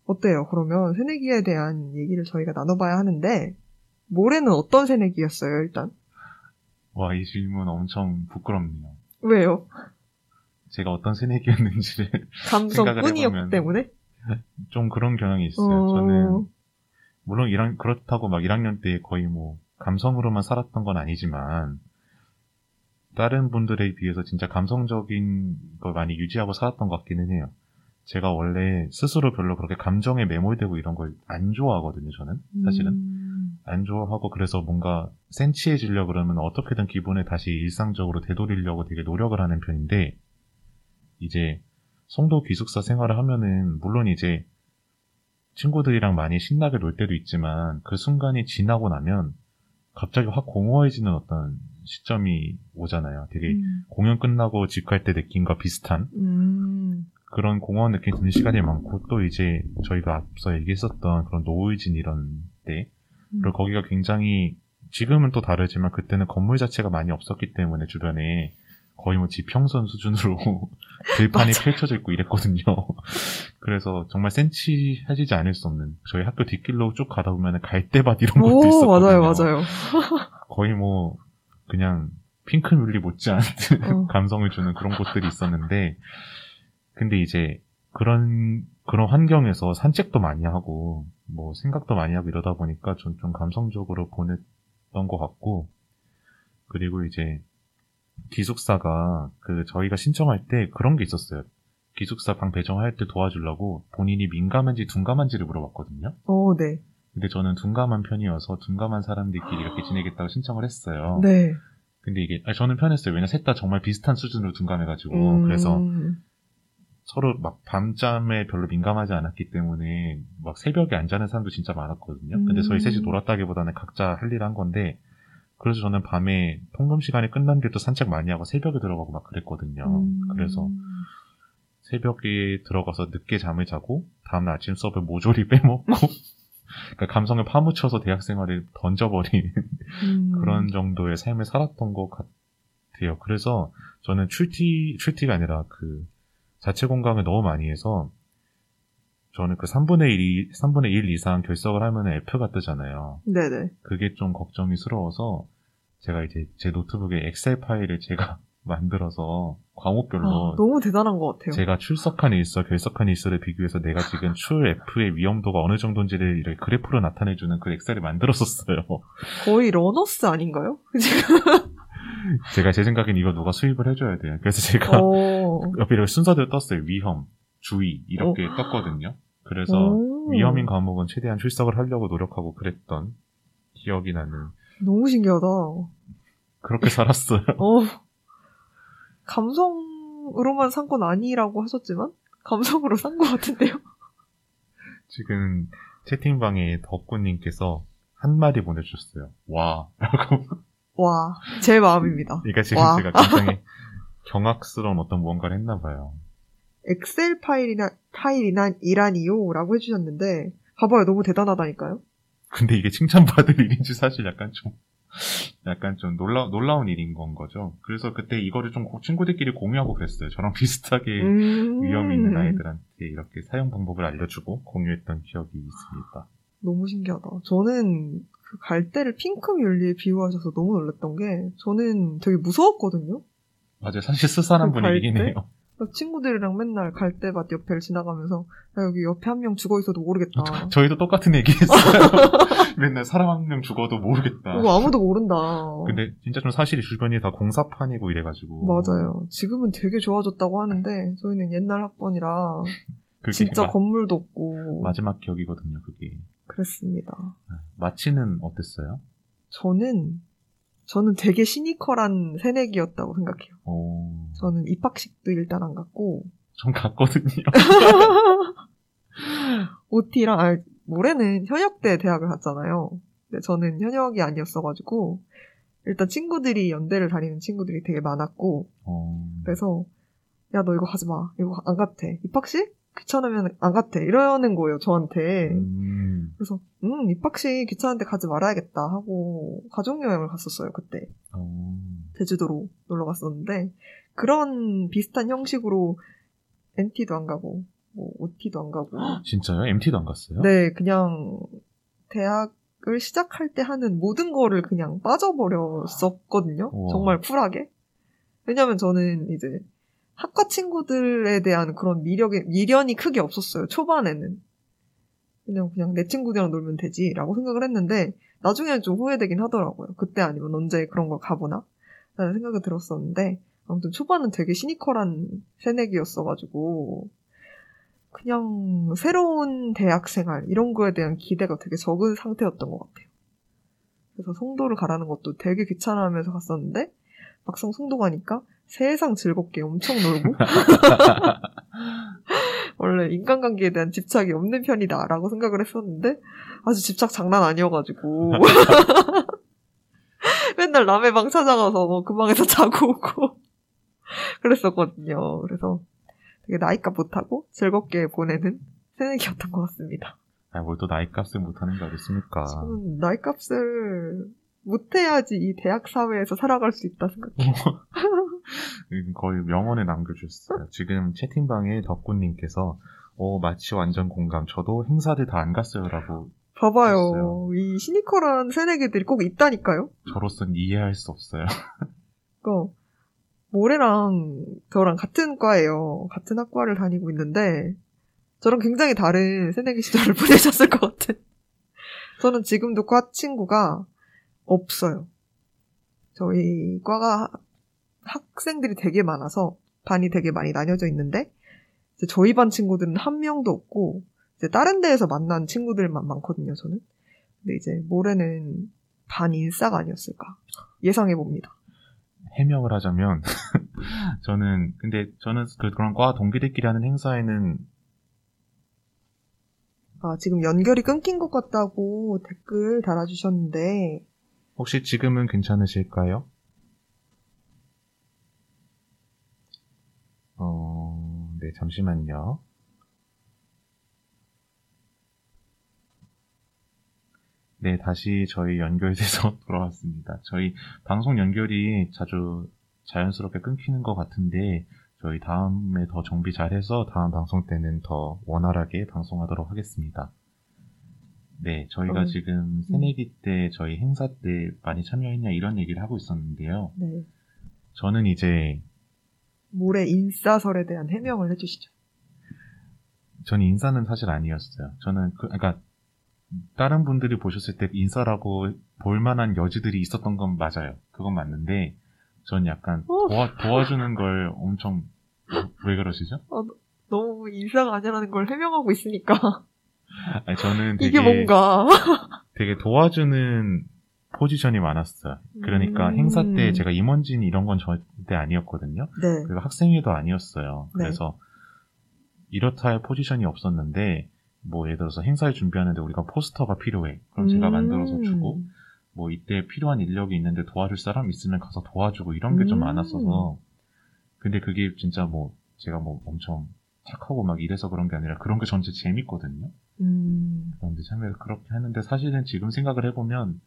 어때요? 그러면 새내기에 대한 얘기를 저희가 나눠봐야 하는데, 모레는 어떤 새내기였어요, 일단? 와, 이 질문 엄청 부끄럽네요. 왜요? 제가 어떤 새내기였는지를 감성뿐이었기 때문에? 좀 그런 경향이 있어요. 어... 저는 물론 1학, 그렇다고 막 1학년 때 거의 뭐 감성으로만 살았던 건 아니지만 다른 분들에 비해서 진짜 감성적인 걸 많이 유지하고 살았던 것 같기는 해요. 제가 원래 스스로 별로 그렇게 감정에 매몰되고 이런 걸 안 좋아하거든요, 저는. 사실은. 음... 안 좋아하고 그래서 뭔가 센치해지려 그러면 어떻게든 기분을 다시 일상적으로 되돌리려고 되게 노력을 하는 편인데 이제 송도 기숙사 생활을 하면은 물론 이제 친구들이랑 많이 신나게 놀 때도 있지만 그 순간이 지나고 나면 갑자기 확 공허해지는 어떤 시점이 오잖아요. 되게 음. 공연 끝나고 집 갈 때 느낌과 비슷한 음... 그런 공허한 느낌이 드는 시간이 많고 또 이제 저희가 앞서 얘기했었던 그런 노을진 이런 때 음. 그리고 거기가 굉장히 지금은 또 다르지만 그때는 건물 자체가 많이 없었기 때문에 주변에 거의 뭐 지평선 수준으로 들판이 펼쳐져 있고 이랬거든요. 그래서 정말 센치해지지 않을 수 없는 저희 학교 뒷길로 쭉 가다 보면 갈대밭 이런 것도 오, 있었거든요. 맞아요, 맞아요. 거의 뭐 그냥 핑크뮬리 못지않은 어. 감성을 주는 그런 곳들이 있었는데 근데 이제 그런 그런 환경에서 산책도 많이 하고 뭐 생각도 많이 하고 이러다 보니까 좀, 좀 감성적으로 보냈던 것 같고 그리고 이제 기숙사가 그 저희가 신청할 때 그런 게 있었어요. 기숙사 방 배정할 때 도와주려고 본인이 민감한지 둔감한지를 물어봤거든요. 어, 네. 근데 저는 둔감한 편이어서 둔감한 사람들끼리 이렇게 지내겠다고 신청을 했어요. 네. 근데 이게 아니, 저는 편했어요. 왜냐 셋 다 정말 비슷한 수준으로 둔감해가지고 음, 그래서 서로 막 밤잠에 별로 민감하지 않았기 때문에 막 새벽에 안 자는 사람도 진짜 많았거든요. 근데 저희 음. 셋이 놀았다기보다는 각자 할 일 한 건데 그래서 저는 밤에 통금 시간이 끝난 뒤도 산책 많이 하고 새벽에 들어가고 막 그랬거든요. 음. 그래서 새벽에 들어가서 늦게 잠을 자고 다음날 아침 수업을 모조리 빼먹고 그러니까 감성을 파묻혀서 대학 생활을 던져버린 음. 그런 정도의 삶을 살았던 것 같아요. 그래서 저는 출티, 출티가 아니라 그 자체 공강을 너무 많이 해서 저는 그 3분의 1, 3분의 1 이상 결석을 하면 F가 뜨잖아요. 네네. 그게 좀 걱정이스러워서 제가 이제 제 노트북에 엑셀 파일을 제가 만들어서 과목별로 아, 너무 대단한 것 같아요. 제가 출석한 일수, 결석한 일수를 비교해서 내가 지금 출 F의 위험도가 어느 정도인지를 이렇게 그래프로 나타내주는 그 엑셀을 만들었었어요. 거의 LearnUs 아닌가요? 제가 제 생각엔 이거 누가 수입을 해줘야 돼요. 그래서 제가 어. 옆에 이렇게 순서대로 떴어요. 위험, 주의 이렇게 떴거든요. 그래서 오. 위험인 과목은 최대한 출석을 하려고 노력하고 그랬던 기억이 나는 너무 신기하다. 그렇게 살았어요. 어. 감성으로만 산 건 아니라고 하셨지만 감성으로 산 것 같은데요. 지금 채팅방에 덕구님께서 한 마디 보내주셨어요. 와. 라고. 와, 제 마음입니다. 그러니까 지금 와. 제가 굉장히 경악스러운 어떤 무언가를 했나 봐요. 엑셀 파일이나 파일이나 이라니요라고 해주셨는데 봐봐요, 너무 대단하다니까요. 근데 이게 칭찬받을 일인지 사실 약간 좀, 약간 좀 놀라, 놀라운 일인 건 거죠. 그래서 그때 이거를 좀 친구들끼리 공유하고 그랬어요. 저랑 비슷하게 음. 위험이 있는 아이들한테 이렇게 사용 방법을 알려주고 공유했던 기억이 있습니다. 너무 신기하다. 저는 그 갈대를 핑크뮬리에 비유하셔서 너무 놀랐던 게 저는 되게 무서웠거든요. 맞아요. 사실 스산한 그 분위기긴? 해요. 친구들이랑 맨날 갈대밭 옆에를 지나가면서 야, 여기 옆에 한 명 죽어 있어도 모르겠다. 저 희도 똑같은 얘기 했어요. 맨날 사람 한 명 죽어도 모르겠다. 이거 아무도 모른다. 근데 진짜 좀 사실이 주변이 다 공사판이고 이래가지고. 맞아요. 지금은 되게 좋아졌다고 하는데 저희는 옛날 학번이라 진짜 마- 건물도 없고 마지막 기억이거든요, 그게. 그랬습니다. 마치는 어땠어요? 저는 저는 되게 시니컬한 새내기였다고 생각해요. 어, 저는 입학식도 일단 안 갔고 전 갔거든요. OT랑 아 모레는 현역대 대학을 갔잖아요. 근데 저는 현역이 아니었어가지고 일단 친구들이 연대를 다니는 친구들이 되게 많았고 어, 그래서 야 너 이거 가지 마 이거 안 갔대 입학식 귀찮으면 안 갔대 이러는 거예요 저한테. 음, 그래서 음 입학식 귀찮은데 가지 말아야겠다 하고 가족 여행을 갔었어요 그때. 어, 제주도로 놀러 갔었는데. 그런 비슷한 형식으로 NT도 안 가고 뭐 OT도 안 가고. 진짜요? MT도 안 갔어요? 네 그냥 대학을 시작할 때 하는 모든 거를 그냥 빠져버렸었거든요. 우와. 정말 쿨하게. 왜냐면 저는 이제 학과 친구들에 대한 그런 미력이 미련이 크게 없었어요 초반에는. 그냥 그냥 내 친구들이랑 놀면 되지 라고 생각을 했는데 나중에는 좀 후회되긴 하더라고요. 그때 아니면 언제 그런 걸 가보나? 라는 생각이 들었었는데 아무튼 초반은 되게 시니컬한 새내기였어가지고 그냥 새로운 대학 생활 이런 거에 대한 기대가 되게 적은 상태였던 것 같아요. 그래서 송도를 가라는 것도 되게 귀찮아하면서 갔었는데 막상 송도 가니까 세상 즐겁게 엄청 놀고 원래 인간관계에 대한 집착이 없는 편이다라고 생각을 했었는데 아주 집착 장난 아니어가지고 맨날 남의 방 찾아가서 그 방에서 자고 오고 그랬었거든요. 그래서 되게 나이값 못하고 즐겁게 보내는 새내기였던 것 같습니다. 아, 뭘또 나이값을 못하는 게 어딨습니까? 저는 나이값을 못해야지 이 대학 사회에서 살아갈 수 있다 생각해요. 음, 거의 명언에 남겨주셨어요. 지금 채팅방에 덕구님께서 어, 마치 완전 공감. 저도 행사들 다 안 갔어요라고 봐봐요. 있어요. 이 시니컬한 새내기들이 꼭 있다니까요. 저로서는 이해할 수 없어요. 그러니까 모래랑 저랑 같은 과예요. 같은 학과를 다니고 있는데 저랑 굉장히 다른 새내기 시절을 보내셨을 것 같은. 저는 지금도 과 친구가 없어요. 저희 과가 학생들이 되게 많아서 반이 되게 많이 나뉘어져 있는데 저희 반 친구들은 한 명도 없고 이제 다른 데에서 만난 친구들만 많거든요. 저는. 근데 이제 모래는 반 인싸가 아니었을까 예상해 봅니다. 해명을 하자면 저는 근데 저는 그- 그런 과 동기들끼리 하는 행사에는 아, 지금 연결이 끊긴 것 같다고 댓글 달아주셨는데, 혹시 지금은 괜찮으실까요? 어, 네, 잠시만요. 네, 다시 저희 연결돼서 돌아왔습니다. 저희 방송 연결이 자주 자연스럽게 끊기는 것 같은데, 저희 다음에 더 정비 잘해서 다음 방송 때는 더 원활하게 방송하도록 하겠습니다. 네, 저희가 음. 지금 새내기 때 저희 행사 때 많이 참여했냐 이런 얘기를 하고 있었는데요. 네. 저는 이제 모래 인싸설에 대한 해명을 해주시죠. 저는 인사는 사실 아니었어요. 저는 그 그러니까 다른 분들이 보셨을 때 인사라고 볼 만한 여지들이 있었던 건 맞아요. 그건 맞는데 전 약간 어. 도와, 도와주는 걸 엄청 왜 그러시죠? 너무 인싸가 아니라는 걸 해명하고 있으니까. 아니, 저는 되게 이게 뭔가. 되게 도와주는 포지션이 많았어요. 그러니까 음. 행사 때 제가 임원진 이런 건 절대 아니었거든요. 네. 그리고 학생회도 아니었어요. 네. 그래서 이렇다 할 포지션이 없었는데 뭐 예를 들어서 행사를 준비하는데 우리가 포스터가 필요해. 그럼 제가 음. 만들어서 주고 뭐 이때 필요한 인력이 있는데 도와줄 사람 있으면 가서 도와주고 이런 게좀 음. 많았어서 근데 그게 진짜 뭐 제가 뭐 엄청 착하고 막 이래서 그런 게 아니라 그런 게 전체 재밌거든요. 음. 그런데 참여를 그렇게 했는데 사실은 지금 생각을 해보면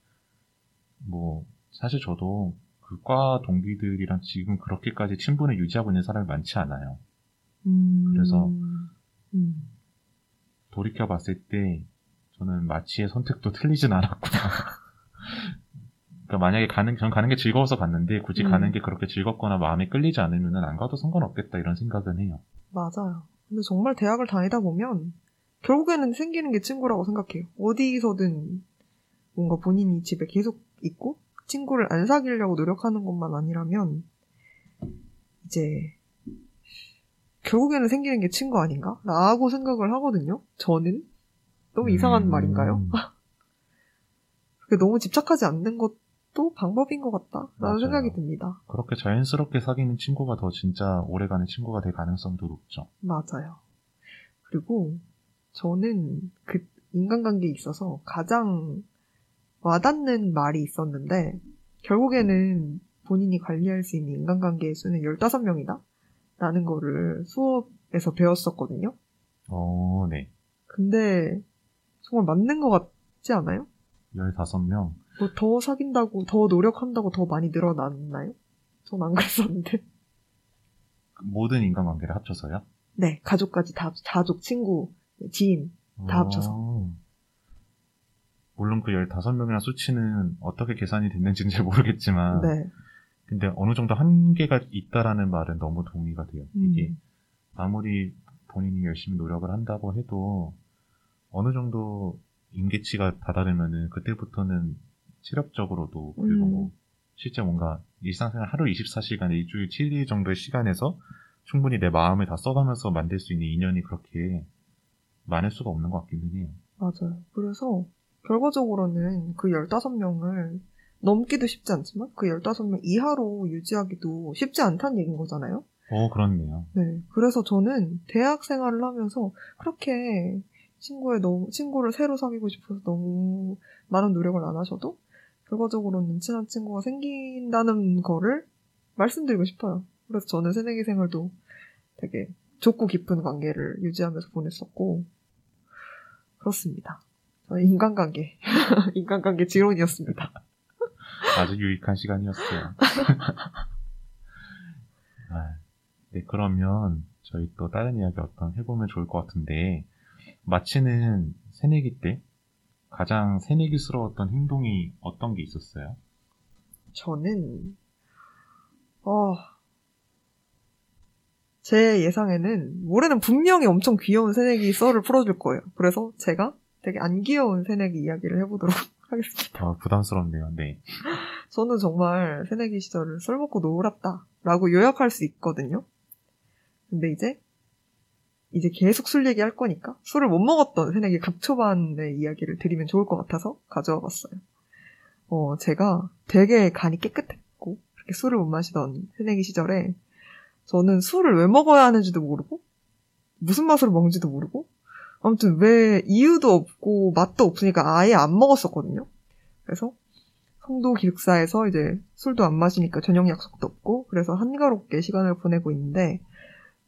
뭐 사실 저도 그과 동기들이랑 지금 그렇게까지 친분을 유지하고 있는 사람이 많지 않아요. 음. 그래서 음. 돌이켜 봤을 때 저는 마치의 선택도 틀리진 않았구나. 그러니까 만약에 가는 전 가는 게 즐거워서 갔는데 굳이 음. 가는 게 그렇게 즐겁거나 마음에 끌리지 않으면은 안 가도 상관없겠다 이런 생각은 해요. 맞아요. 근데 정말 대학을 다니다 보면 결국에는 생기는 게 친구라고 생각해요. 어디서든 뭔가 본인이 집에 계속 있고 친구를 안 사귀려고 노력하는 것만 아니라면 이제 결국에는 생기는 게 친구 아닌가? 라고 생각을 하거든요. 저는. 너무 이상한 음. 말인가요? 그게 너무 집착하지 않는 것도 방법인 것 같다라는. 생각이 듭니다. 그렇게 자연스럽게 사귀는 친구가 더 진짜 오래가는 친구가 될 가능성도 높죠. 맞아요. 그리고 저는 그 인간관계에 있어서 가장 와닿는 말이 있었는데 결국에는 본인이 관리할 수 있는 인간관계의 수는 15명이다? 라는 거를 수업에서 배웠었거든요. 어, 네. 근데 정말 맞는 것 같지 않아요? 15명. 뭐 더 사귄다고, 더 노력한다고 더 많이 늘어났나요? 전 안 그랬었는데. 모든 인간관계를 합쳐서요? 네, 가족까지 다, 합- 가족, 친구, 지인. 다 합쳐서. 어. 물론 그 15명이라는 수치는 어떻게 계산이 됐는지는 잘 모르겠지만, 네. 근데 어느 정도 한계가 있다라는 말은 너무 동의가 돼요. 이게 음, 아무리 본인이 열심히 노력을 한다고 해도 어느 정도 임계치가 다다르면은 그때부터는 체력적으로도 그리고 음. 뭐 실제 뭔가 일상생활 하루 24시간 일주일 7일 정도의 시간에서 충분히 내 마음을 다 써가면서 만들 수 있는 인연이 그렇게 많을 수가 없는 것 같기는 해요. 맞아요. 그래서 결과적으로는 그 15명을 넘기도 쉽지 않지만 그 15명 이하로 유지하기도 쉽지 않다는 얘기인 거잖아요. 어, 그렇네요. 네. 그래서 저는 대학 생활을 하면서 그렇게 친구의 너무, 친구를 새로 사귀고 싶어서 너무 많은 노력을 안 하셔도 결과적으로는 친한 친구가 생긴다는 거를 말씀드리고 싶어요. 그래서 저는 새내기 생활도 되게 좁고 깊은 관계를 유지하면서 보냈었고, 그렇습니다. 저의 인간관계, 인간관계 지론이었습니다. 아주 유익한 시간이었어요. 아, 네, 그러면 저희 또 다른 이야기 어떤 해보면 좋을 것 같은데, 마치는 새내기 때 가장 새내기스러웠던 행동이 어떤 게 있었어요? 저는, 어, 제 예상에는 올해는 분명히 엄청 귀여운 새내기 썰을 풀어줄 거예요. 그래서 제가 되게 안 귀여운 새내기 이야기를 해보도록 하겠습니다. 아, 부담스럽네요. 네. 저는 정말 새내기 시절을 술 먹고 놀았다라고 요약할 수 있거든요. 근데 이제 이제 계속 술 얘기할 거니까 술을 못 먹었던 새내기 극초반의 이야기를 드리면 좋을 것 같아서 가져와 봤어요. 어, 제가 되게 간이 깨끗했고 그렇게 술을 못 마시던 새내기 시절에 저는 술을 왜 먹어야 하는지도 모르고 무슨 맛으로 먹는지도 모르고 아무튼 왜 이유도 없고 맛도 없으니까 아예 안 먹었었거든요. 그래서 성도 기숙사에서 이제 술도 안 마시니까 저녁 약속도 없고 그래서 한가롭게 시간을 보내고 있는데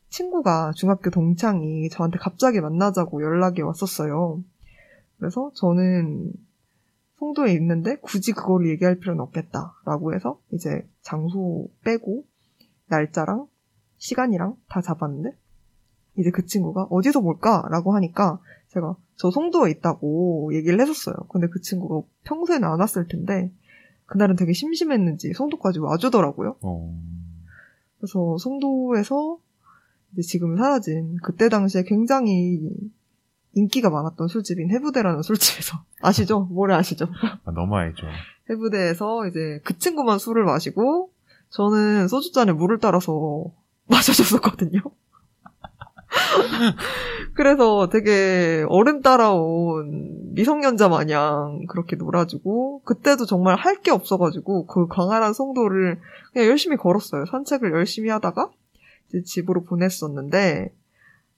친구가 중학교 동창이 저한테 갑자기 만나자고 연락이 왔었어요. 그래서 저는 송도에 있는데 굳이 그걸 얘기할 필요는 없겠다라고 해서 이제 장소 빼고 날짜랑 시간이랑 다 잡았는데 이제 그 친구가 어디서 볼까라고 하니까 제가 저 송도에 있다고 얘기를 했었어요. 근데 그 친구가 평소에는 안 왔을 텐데 그날은 되게 심심했는지 송도까지 와주더라고요. 어, 그래서 송도에서 이제 지금 사라진 그때 당시에 굉장히 인기가 많았던 술집인 해부대라는 술집에서 아시죠? 뭐래 아시죠? 아, 너무 알죠. 해부대에서 이제 그 친구만 술을 마시고 저는 소주잔에 물을 따라서 마셔줬었거든요. 그래서 되게 어른 따라온 미성년자 마냥 그렇게 놀아주고 그때도 정말 할 게 없어가지고 그 광활한 송도를 그냥 열심히 걸었어요. 산책을 열심히 하다가 이제 집으로 보냈었는데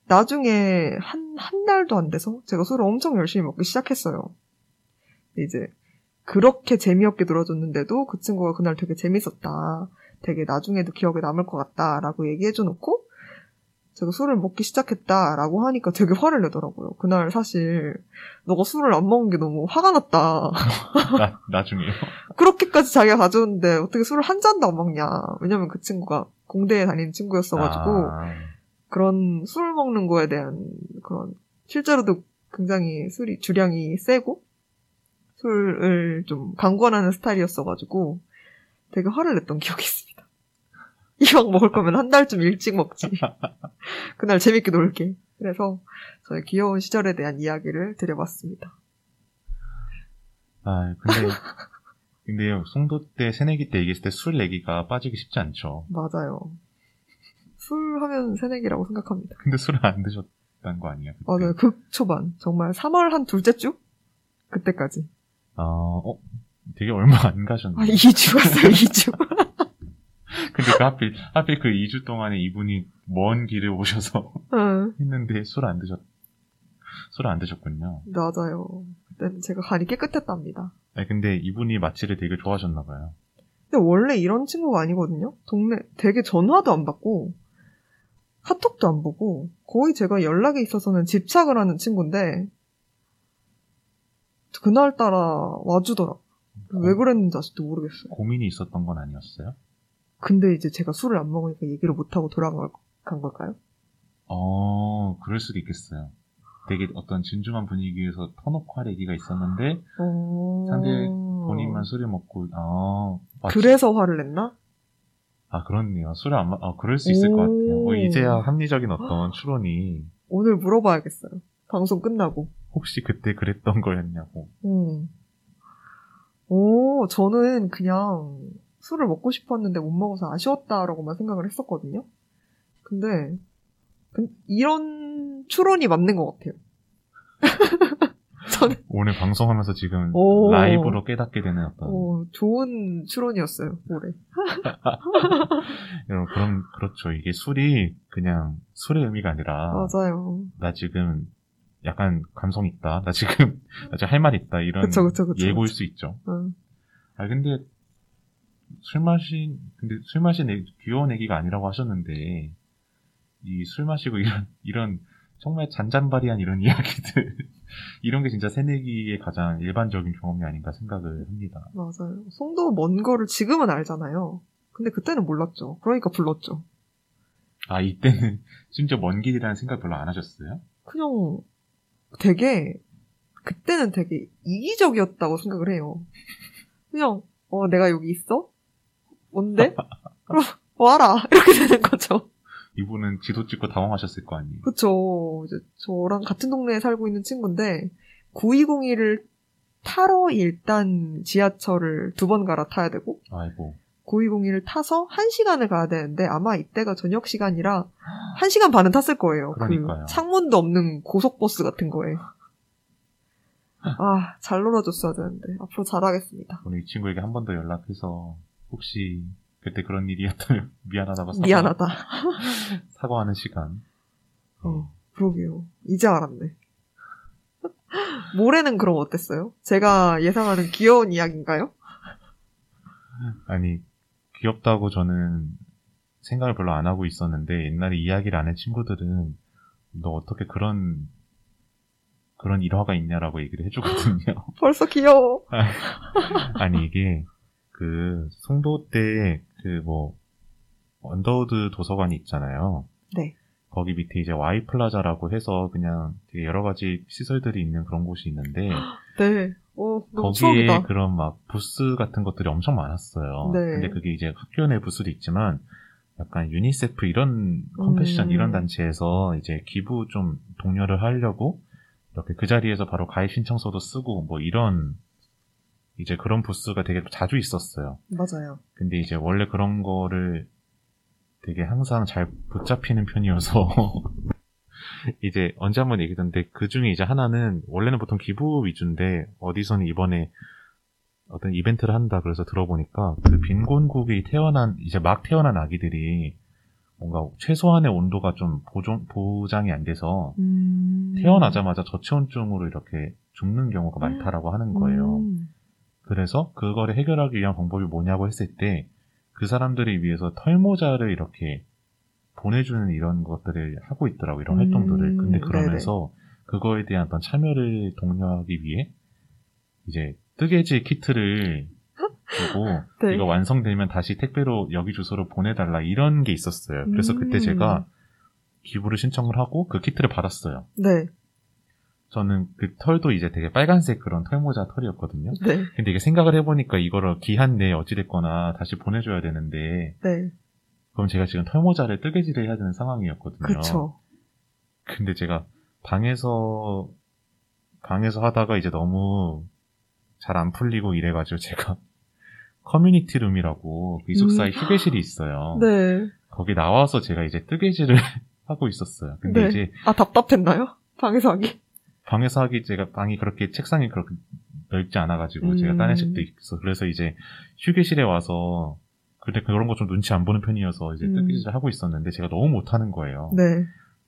나중에 한, 한 달도 안 돼서 제가 술을 엄청 열심히 먹기 시작했어요. 이제 그렇게 재미없게 놀아줬는데도 그 친구가 그날 되게 재밌었다. 되게 나중에도 기억에 남을 것 같다라고 얘기해줘 놓고 제가 술을 먹기 시작했다라고 하니까 되게 화를 내더라고요. 그날 사실 너가 술을 안 먹은 게 너무 화가 났다. 나, 나중에요. 그렇게까지 자기가 가져오는데 어떻게 술을 한 잔도 안 먹냐. 왜냐면 그 친구가 공대에 다니는 친구였어가지고 아, 그런 술 먹는 거에 대한 그런 실제로도 굉장히 술이 주량이 세고 술을 좀 강권하는 스타일이었어가지고 되게 화를 냈던 기억이 있습니다. 이왕 먹을 거면 한 달쯤 일찍 먹지. 그날 재밌게 놀게. 그래서 저의 귀여운 시절에 대한 이야기를 드려봤습니다. 아, 근데, 근데 송도 때 새내기 때 얘기했을 때 술 얘기가 빠지기 쉽지 않죠. 맞아요. 술 하면 새내기라고 생각합니다. 근데 술을 안 드셨다는 거 아니에요? 그때? 맞아요. 극초반. 정말 3월 한 둘째 주? 그때까지. 아, 어, 되게 얼마 안 가셨네요. 아, 2주 갔어요, 2주. 근데 그 하필, 하필 그 2주 동안에 이분이 먼 길을 오셔서 응, 했는데 술 안 드셨, 술을 안 드셨군요. 맞아요. 그때는 제가 간이 깨끗했답니다. 아니, 근데 이분이 마취를 되게 좋아하셨나 봐요. 근데 원래 이런 친구가 아니거든요? 동네 되게 전화도 안 받고, 카톡도 안 보고, 거의 제가 연락에 있어서는 집착을 하는 친구인데, 그날따라 와주더라. 왜 그랬는지 아직도 모르겠어요. 고민이 있었던 건 아니었어요? 근데 이제 제가 술을 안 먹으니까 얘기를 못하고 돌아간 걸까요? 어, 그럴 수도 있겠어요. 되게 어떤 진중한 분위기에서 터놓고 할 얘기가 있었는데, 어... 상대 본인만 술을 먹고, 아, 마치- 그래서 화를 냈나? 아, 그렇네요. 술을 안, 마, 아, 그럴 수 있을 것 같아요. 오. 어, 이제야 합리적인 어떤 추론이, 오늘 물어봐야겠어요. 방송 끝나고. 혹시 그때 그랬던 거였냐고. 음. 오, 저는 그냥 술을 먹고 싶었는데 못 먹어서 아쉬웠다라고만 생각을 했었거든요. 근데 그- 이런 추론이 맞는 것 같아요. 저는 오늘 방송하면서 지금 오. 라이브로 깨닫게 되는 어떤, 어, 좋은 추론이었어요. 올해. 여러분, 그럼, 그렇죠. 이게 술이 그냥 술의 의미가 아니라, 맞아요. 나 지금 약간 감성 있다. 나 지금, 나 지금 할 말 있다. 이런 그쵸, 그쵸, 그쵸. 예고일 수 있죠. 응. 아, 근데, 술 마신, 근데 술 마신 애, 귀여운 애기가 아니라고 하셨는데, 이 술 마시고 이런, 이런, 정말 잔잔바리한 이런 이야기들, 이런 게 진짜 새내기의 가장 일반적인 경험이 아닌가 생각을 합니다. 맞아요. 송도 먼 거를 지금은 알잖아요. 근데 그때는 몰랐죠. 그러니까 불렀죠. 아, 이때는 심지어 먼 길이라는 생각 별로 안 하셨어요? 그냥 되게 그때는 되게 이기적이었다고 생각을 해요. 그냥 어 내가 여기 있어? 뭔데? 그럼 와라 이렇게 되는 거죠. 이분은 지도 찍고 당황하셨을 거 아니에요? 그쵸. 이제 저랑 같은 동네에 살고 있는 친구인데 9201을 타러 일단 지하철을 두 번 갈아타야 되고 아이고. 9201을 타서 1시간을 가야 되는데 아마 이때가 저녁 시간이라 1시간 반은 탔을 거예요. 그러니까요. 그 창문도 없는 고속버스 같은 거에. 아, 잘 놀아줬어야 되는데. 앞으로 잘하겠습니다. 오늘 이 친구에게 한 번 더 연락해서, 혹시 그때 그런 일이었다면 미안하다고 사과, 미안하다. 사과하는 시간. 어, 그러게요. 이제 알았네. 모레는 그럼 어땠어요? 제가 예상하는 귀여운 이야기인가요? 아니, 귀엽다고 저는 생각을 별로 안 하고 있었는데, 옛날에 이야기를 안 한 친구들은, 너 어떻게 그런, 그런 일화가 있냐라고 얘기를 해주거든요. 벌써 귀여워. 아니, 이게, 그, 송도 때, 그 뭐, 언더우드 도서관이 있잖아요. 네. 거기 밑에 이제 Y plaza라고 해서 그냥 되게 여러 가지 시설들이 있는 그런 곳이 있는데, 네. 어, 너무 거기에 추억이다. 그런 막 부스 같은 것들이 엄청 많았어요. 네. 근데 그게 이제 학교 내 부스도 있지만 약간 유니세프 이런 컴패션 음. 이런 단체에서 이제 기부 좀 독려를 하려고 이렇게 그 자리에서 바로 가입 신청서도 쓰고 뭐 이런 이제 그런 부스가 되게 자주 있었어요. 맞아요. 근데 이제 원래 그런 거를 되게 항상 잘 붙잡히는 편이어서 이제 언제 한번 얘기했는데 그 중에 이제 하나는 원래는 보통 기부 위주인데 어디서는 이번에 어떤 이벤트를 한다 그래서 들어보니까 그 빈곤국이 태어난 이제 막 태어난 아기들이 뭔가 최소한의 온도가 좀 보존, 보장이 안 돼서 음. 태어나자마자 저체온증으로 이렇게 죽는 경우가 많다라고 하는 거예요. 음. 그래서 그거를 해결하기 위한 방법이 뭐냐고 했을 때 그 사람들을 위해서 털모자를 이렇게 보내주는 이런 것들을 하고 있더라고 이런 음, 활동들을 근데 그러면서 그거에 대한 어떤 참여를 독려하기 위해 이제 뜨개질 키트를 주고 네. 이거 완성되면 다시 택배로 여기 주소로 보내달라 이런 게 있었어요 그래서 그때 음. 제가 기부를 신청을 하고 그 키트를 받았어요 네. 저는 그 털도 이제 되게 빨간색 그런 털모자 털이었거든요 네. 근데 이게 생각을 해보니까 이거를 기한 내에 어찌됐거나 다시 보내줘야 되는데, 네. 그럼 제가 지금 털모자를 뜨개질을 해야 되는 상황이었거든요. 그쵸. 근데 제가 방에서, 방에서 하다가 이제 너무 잘 안 풀리고 이래가지고 제가 커뮤니티 룸이라고 그 기숙사에 음. 휴게실이 있어요. 네. 거기 나와서 제가 이제 뜨개질을 하고 있었어요. 근데 네. 이제 아, 답답했나요? 방에서 하기? 방에서 하기 제가 방이 그렇게 책상이 그렇게 넓지 않아가지고 음. 제가 딴 애집도 있어. 그래서 이제 휴게실에 와서 근데 그런 거 좀 눈치 안 보는 편이어서 이제 음. 뜨개질을 하고 있었는데 제가 너무 못하는 거예요. 네.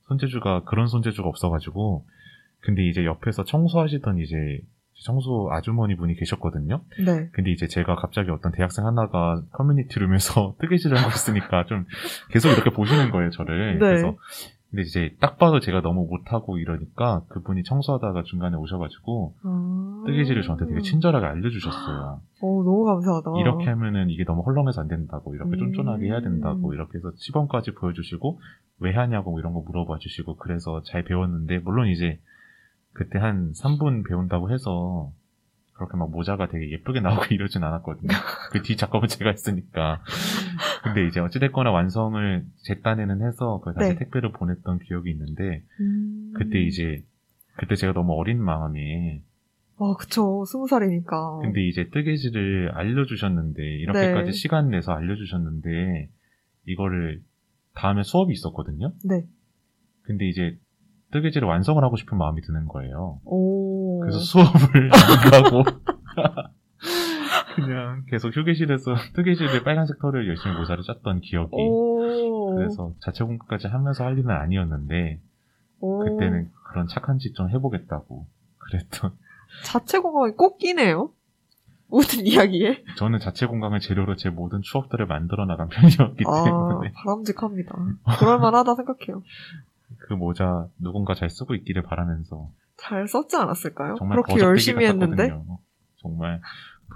손재주가 그런 손재주가 없어가지고 근데 이제 옆에서 청소하시던 이제 청소 아주머니 분이 계셨거든요. 네. 근데 이제 제가 갑자기 어떤 대학생 하나가 커뮤니티 룸에서 뜨개질을 하고 있으니까 좀 계속 이렇게 보시는 거예요, 저를. 네. 그래서 근데 이제 딱 봐도 제가 너무 못하고 이러니까 그분이 청소하다가 중간에 오셔가지고 아. 뜨개질을 저한테 되게 친절하게 알려주셨어요. 어, 너무 감사하다. 이렇게 하면은 이게 너무 헐렁해서 안 된다고, 이렇게 음. 쫀쫀하게 해야 된다고, 이렇게 해서 시범까지 보여주시고, 왜 하냐고 뭐 이런 거 물어봐 주시고, 그래서 잘 배웠는데, 물론 이제 그때 한 3분 배운다고 해서, 그렇게 막 모자가 되게 예쁘게 나오고 이러진 않았거든요. 그 뒤 작업은 제가 했으니까. 근데 이제 어찌됐거나 완성을 제 딴에는 해서, 그 다시 네. 택배를 보냈던 기억이 있는데, 음. 그때 이제, 그때 제가 너무 어린 마음에, 아, 그쵸. 스무 살이니까. 근데 이제 뜨개질을 알려주셨는데 이렇게까지 네. 시간 내서 알려주셨는데 이거를 다음에 수업이 있었거든요. 네. 근데 이제 뜨개질을 완성을 하고 싶은 마음이 드는 거예요. 오. 그래서 수업을 안 가고 그냥 계속 휴게실에서 뜨개질을 빨간색 털을 열심히 모자를 짰던 기억이. 오. 그래서 자체 공부까지 하면서 할 일은 아니었는데 오. 그때는 그런 착한 짓 좀 해보겠다고 그랬던. 자체 공감이 꼭 끼네요. 모든 이야기에. 저는 자체 공강을 재료로 제 모든 추억들을 만들어 나간 편이었기 아, 때문에 바람직합니다. 그럴만하다 생각해요. 그 모자 누군가 잘 쓰고 있기를 바라면서 잘 썼지 않았을까요? 정말 그렇게 열심히 했는데. 같았거든요. 정말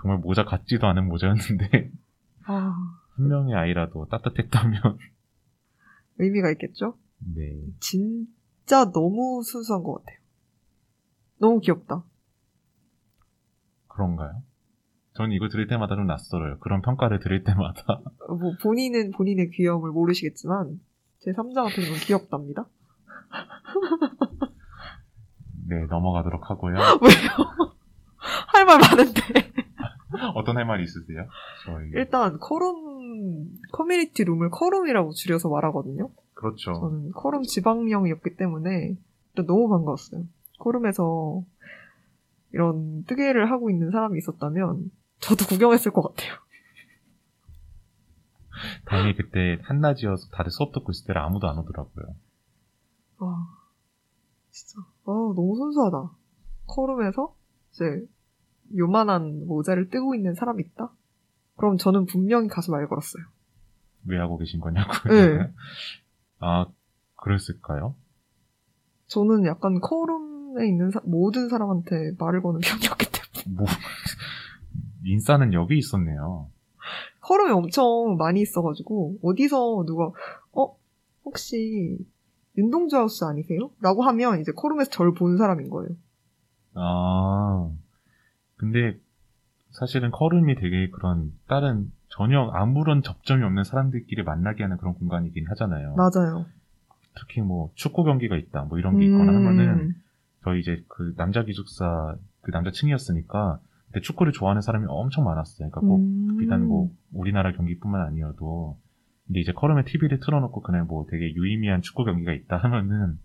정말 모자 같지도 않은 모자였는데 아, 한 명의 아이라도 따뜻했다면 의미가 있겠죠? 네 진짜 너무 순수한 것 같아요. 너무 귀엽다. 그런가요? 저는 이거 들을 때마다 좀 낯설어요. 그런 평가를 들을 때마다 뭐 본인은 본인의 귀여움을 모르시겠지만 제 3자한테는 너무 귀엽답니다. 네 넘어가도록 하고요. 왜요? 할 말 많은데. 어떤 할 말이 있으세요? 저희 일단 커룸 커뮤니티 룸을 커룸이라고 줄여서 말하거든요. 그렇죠. 저는 커룸 지방령이었기 때문에 일단 너무 반가웠어요. 커룸에서 이런 뜨개를 하고 있는 사람이 있었다면 저도 구경했을 것 같아요. 다행히 그때 한낮이어서 다들 수업 듣고 있을 때라 아무도 안 오더라고요. 아, 진짜. 아, 너무 순수하다. 커룸에서 이제 요만한 모자를 뜨고 있는 사람이 있다? 그럼 저는 분명히 가서 말 걸었어요. 왜 하고 계신 거냐고. 네. 아 그랬을까요? 저는 약간 커룸에 있는 사- 모든 사람한테 말을 거는 편이었기 때문에. 뭐 인싸는 여기 있었네요. 커룸이 엄청 많이 있어가지고, 어디서 누가, 어, 혹시 윤동주 하우스 아니세요? 라고 하면 이제 커룸에서 저를 본 사람인 거예요. 아, 근데 사실은 커름이 되게 그런 다른 전혀 아무런 접점이 없는 사람들끼리 만나게 하는 그런 공간이긴 하잖아요. 맞아요. 특히 뭐 축구 경기가 있다, 뭐 이런 게 있거나 하면은 음, 저희 이제 그 남자 기숙사 그 남자 층이었으니까 근데 축구를 좋아하는 사람이 엄청 많았어요. 그러니까 꼭 음. 비단 뭐 우리나라 경기뿐만 아니어도 근데 이제 커름에 TV를 틀어놓고 그날 뭐 되게 유의미한 축구 경기가 있다 하면은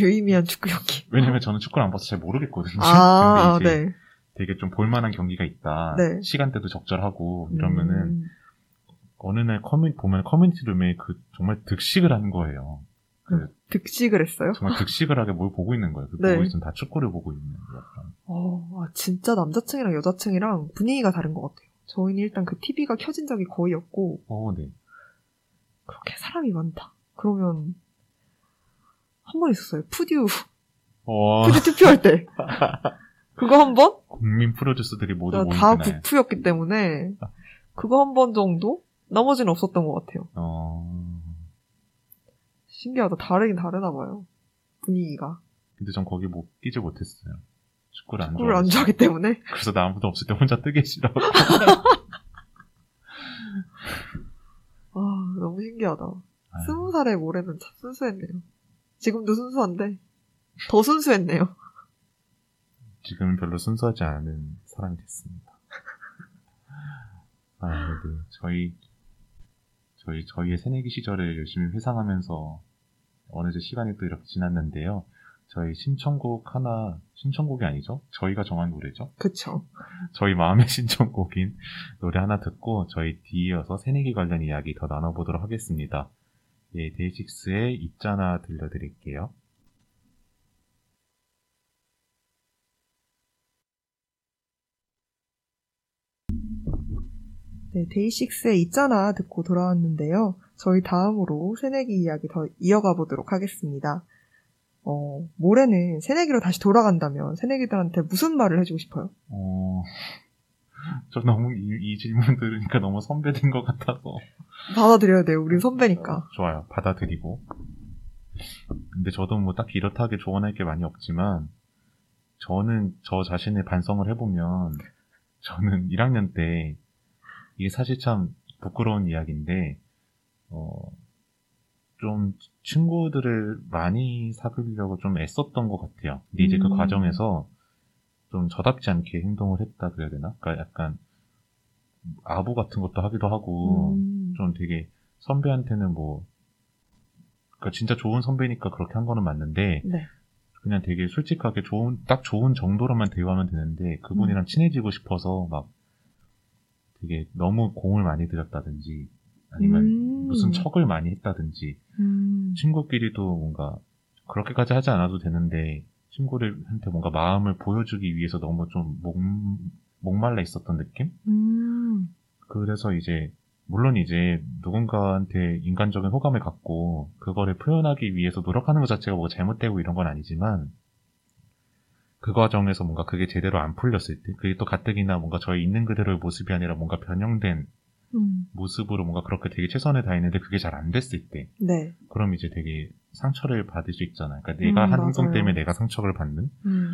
유의미한 축구 경기. 왜냐면 저는 축구를 안 봐서 잘 모르겠거든요. 아, 근데 이제 네. 되게 좀 볼만한 경기가 있다. 네. 시간대도 적절하고 이러면은 음, 어느 날 커뮤니 보면 커뮤니티 룸에 그 정말 득식을 하는 거예요. 그 득식을 했어요? 정말 득식을 하게 뭘 보고 있는 거예요. 그 네. 보고 있으면 다 축구를 보고 있는 약간. 어, 아, 진짜 남자층이랑 여자층이랑 분위기가 다른 것 같아요. 저희는 일단 그 TV가 켜진 적이 거의 없고, 어, 네. 그렇게 사람이 많다. 그러면, 한 번 있었어요. 푸듀, 어, 푸듀 투표할 때. 그거 한 번? 국민 프로듀서들이 모두 다. 국프였기 때문에, 그거 한 번 정도? 나머지는 없었던 것 같아요. 어, 신기하다. 다르긴 다르나 봐요. 분위기가. 근데 전 거기 못 끼지 못했어요. 축구를 안 축구를 안. 좋아하기 때문에. 그래서 나 아무도 없을 때 혼자 뜨개 싫어 하고. 아, 너무 신기하다. 아유, 스무 살의 올해는 참 순수했네요. 지금도 순수한데, 더 순수했네요. 지금은 별로 순수하지 않은 사람이 됐습니다. 아, 네. 저희 저희 저희의 새내기 시절을 열심히 회상하면서 어느새 시간이 또 이렇게 지났는데요. 저희 신청곡 하나 신청곡이 아니죠? 저희가 정한 노래죠. 그쵸. 저희 마음의 신청곡인 노래 하나 듣고 저희 뒤이어서 새내기 관련 이야기 더 나눠보도록 하겠습니다. 예, 데이식스의 있잖아 들려드릴게요. 네, 데이식스의 있잖아 듣고 돌아왔는데요. 저희 다음으로 새내기 이야기 더 이어가 보도록 하겠습니다. 어, 모레는 새내기로 다시 돌아간다면 새내기들한테 무슨 말을 해주고 싶어요? 어, 저 너무 이, 이 질문 들으니까 너무 선배된 것 같아서. 받아들여야 돼요. 우린 선배니까. 어, 좋아요. 받아들이고. 근데 저도 뭐 딱히 이렇다하게 조언할 게 많이 없지만, 저는 저 자신의 반성을 해보면, 저는 1학년 때, 이게 사실 참 부끄러운 이야기인데, 어, 좀 친구들을 많이 사귀려고 좀 애썼던 것 같아요. 근데 이제 그 음. 과정에서 좀 저답지 않게 행동을 했다 그래야 되나? 그러니까 약간 아부 같은 것도 하기도 하고 음, 좀 되게 선배한테는 뭐 그러니까 진짜 좋은 선배니까 그렇게 한 거는 맞는데 네. 그냥 되게 솔직하게 좋은 딱 좋은 정도로만 대화하면 되는데 그분이랑 친해지고 싶어서 막 되게 너무 공을 많이 들였다든지 아니면 음. 무슨 척을 많이 했다든지 음, 친구끼리도 뭔가 그렇게까지 하지 않아도 되는데 친구들한테 뭔가 마음을 보여주기 위해서 너무 좀 목, 목말라 있었던 느낌? 음, 그래서 이제 물론 이제 누군가한테 인간적인 호감을 갖고 그거를 표현하기 위해서 노력하는 것 자체가 뭐 잘못되고 이런 건 아니지만 그 과정에서 뭔가 그게 제대로 안 풀렸을 때 그게 또 가뜩이나 뭔가 저희 있는 그대로의 모습이 아니라 뭔가 변형된 음, 모습으로 뭔가 그렇게 되게 최선을 다했는데 그게 잘 안 됐을 때 네. 그럼 이제 되게 상처를 받을 수 있잖아요. 그러니까 내가 음, 한 행동. 때문에 내가 상처를 받는 음,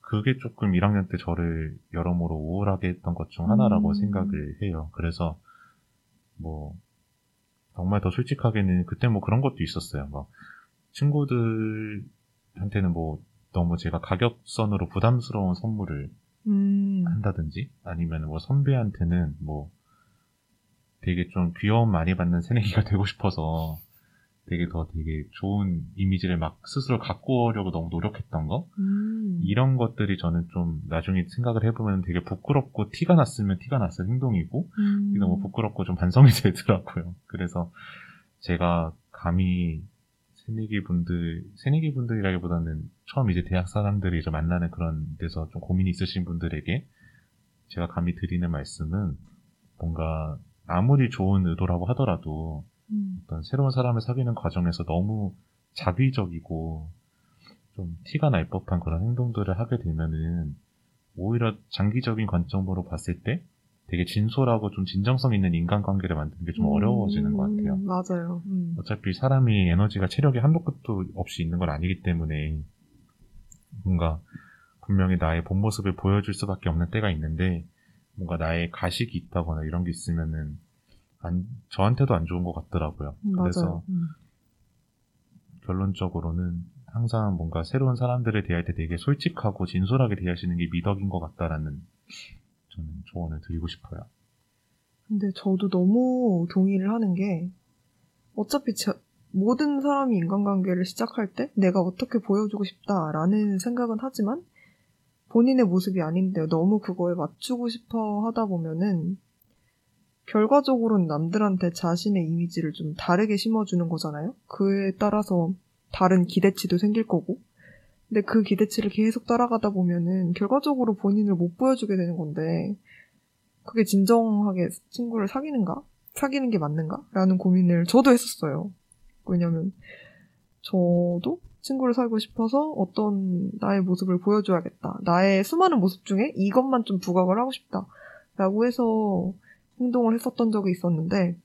그게 조금 1학년 때 저를 여러모로 우울하게 했던 것 중 하나라고 음. 생각을 해요. 그래서 뭐 정말 더 솔직하게는 그때 뭐 그런 것도 있었어요. 막 친구들한테는 뭐 너무 제가 가격선으로 부담스러운 선물을 음, 한다든지 아니면 뭐 선배한테는 뭐 되게 좀 귀여움 많이 받는 새내기가 되고 싶어서 되게 더 되게 좋은 이미지를 막 스스로 갖고 오려고 너무 노력했던 거? 음, 이런 것들이 저는 좀 나중에 생각을 해보면 되게 부끄럽고 티가 났으면 티가 났을 행동이고 음, 너무 부끄럽고 좀 반성이 되더라고요. 그래서 제가 감히 새내기 분들, 새내기 분들이라기보다는 처음 이제 대학 사람들이 이제 만나는 그런 데서 좀 고민이 있으신 분들에게 제가 감히 드리는 말씀은 뭔가 아무리 좋은 의도라고 하더라도 음, 어떤 새로운 사람을 사귀는 과정에서 너무 자기적이고 좀 티가 날 법한 그런 행동들을 하게 되면은 오히려 장기적인 관점으로 봤을 때 되게 진솔하고 좀 진정성 있는 인간관계를 만드는 게좀 어려워지는 것 같아요. 음, 맞아요. 음, 어차피 사람이 에너지가 체력이 한도 끝도 없이 있는 건 아니기 때문에 뭔가 분명히 나의 본 모습을 보여줄 수밖에 없는 때가 있는데 뭔가 나의 가식이 있다거나 이런 게 있으면은 안, 저한테도 안 좋은 것 같더라고요. 음, 그래서 맞아요. 음, 결론적으로는 항상 뭔가 새로운 사람들을 대할 때 되게 솔직하고 진솔하게 대하시는 게 미덕인 것 같다라는 저는 조언을 드리고 싶어요. 근데 저도 너무 동의를 하는 게 어차피 저- 모든 사람이 인간관계를 시작할 때 내가 어떻게 보여주고 싶다라는 생각은 하지만 본인의 모습이 아닌데 너무 그거에 맞추고 싶어 하다 보면은 결과적으로는 남들한테 자신의 이미지를 좀 다르게 심어주는 거잖아요. 그에 따라서 다른 기대치도 생길 거고. 근데 그 기대치를 계속 따라가다 보면은 결과적으로 본인을 못 보여주게 되는 건데 그게 진정하게 친구를 사귀는가? 사귀는 게 맞는가? 라는 고민을 저도 했었어요. 왜냐면, 저도 친구를 사귀고 싶어서 어떤 나의 모습을 보여줘야겠다. 나의 수많은 모습 중에 이것만 좀 부각을 하고 싶다. 라고 해서 행동을 했었던 적이 있었는데,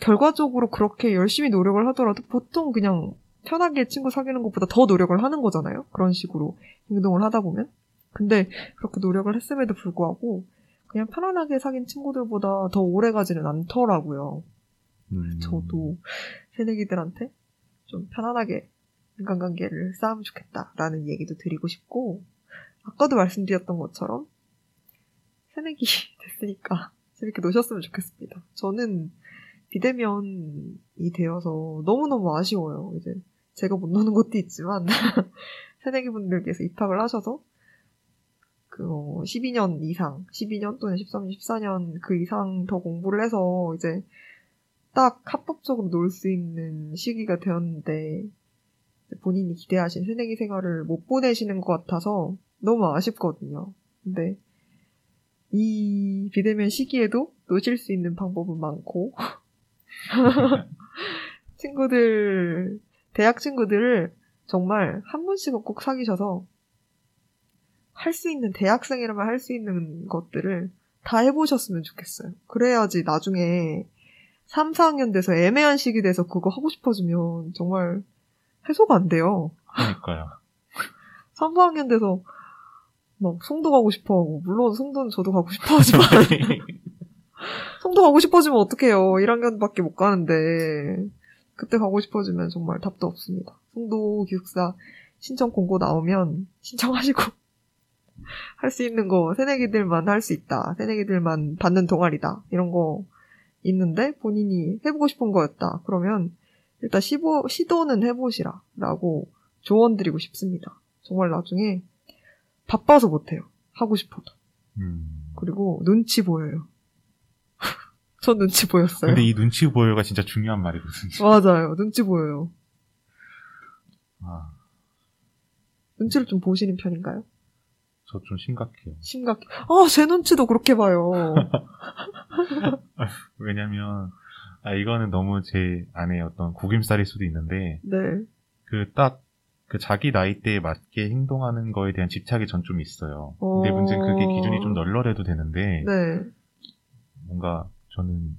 결과적으로 그렇게 열심히 노력을 하더라도 보통 그냥 편하게 친구 사귀는 것보다 더 노력을 하는 거잖아요? 그런 식으로 행동을 하다 보면. 근데 그렇게 노력을 했음에도 불구하고, 그냥 편안하게 사귄 친구들보다 더 오래 가지는 않더라고요. 음, 저도 새내기들한테 좀 편안하게 인간관계를 쌓으면 좋겠다라는 얘기도 드리고 싶고, 아까도 말씀드렸던 것처럼 새내기 됐으니까 재밌게 노셨으면 좋겠습니다. 저는 비대면이 되어서 너무너무 아쉬워요. 이제 제가 못 노는 것도 있지만 새내기 분들께서 입학을 하셔서 그 12년 이상, 12년 또는 13년, 14년 그 이상 더 공부를 해서 이제 딱 합법적으로 놀 수 있는 시기가 되었는데 본인이 기대하신 새내기 생활을 못 보내시는 것 같아서 너무 아쉽거든요. 근데 이 비대면 시기에도 노실 수 있는 방법은 많고 친구들 대학 친구들을 정말 한 번씩은 꼭 사귀셔서 할 수 있는 대학생이라면 할 수 있는 것들을 다 해보셨으면 좋겠어요. 그래야지 나중에 3, 4학년 돼서 애매한 시기 돼서 그거 하고 싶어지면 정말 해소가 안 돼요. 그러니까요. 3, 4학년 돼서 막 송도 가고 싶어 하고 물론 송도는 저도 가고 싶어 하지만 송도 가고 싶어지면 어떡해요. 1학년밖에 못 가는데 그때 가고 싶어지면 정말 답도 없습니다. 송도 기숙사 신청 공고 나오면 신청하시고 할 수 있는 거 새내기들만 할 수 있다. 새내기들만 받는 동아리다. 이런 거 있는데 본인이 해보고 싶은 거였다. 그러면 일단 시보, 시도는 해보시라. 라고 조언 드리고 싶습니다. 정말 나중에 바빠서 못해요. 하고 싶어도. 음. 그리고 눈치 보여요. 전 눈치 보였어요. 근데 이 눈치 보여가 진짜 중요한 말이거든요. 맞아요. 눈치 보여요. 아, 눈치를 좀 보시는 편인가요? 저 좀 심각해요. 심각해. 아, 제 눈치도 그렇게 봐요. 왜냐면, 아, 이거는 너무 제 안에 어떤 구김살일 수도 있는데, 네. 그 딱, 그 자기 나이대에 맞게 행동하는 거에 대한 집착이 전 좀 있어요. 근데 어. 문제는 그게 기준이 좀 널널해도 되는데, 네. 뭔가 저는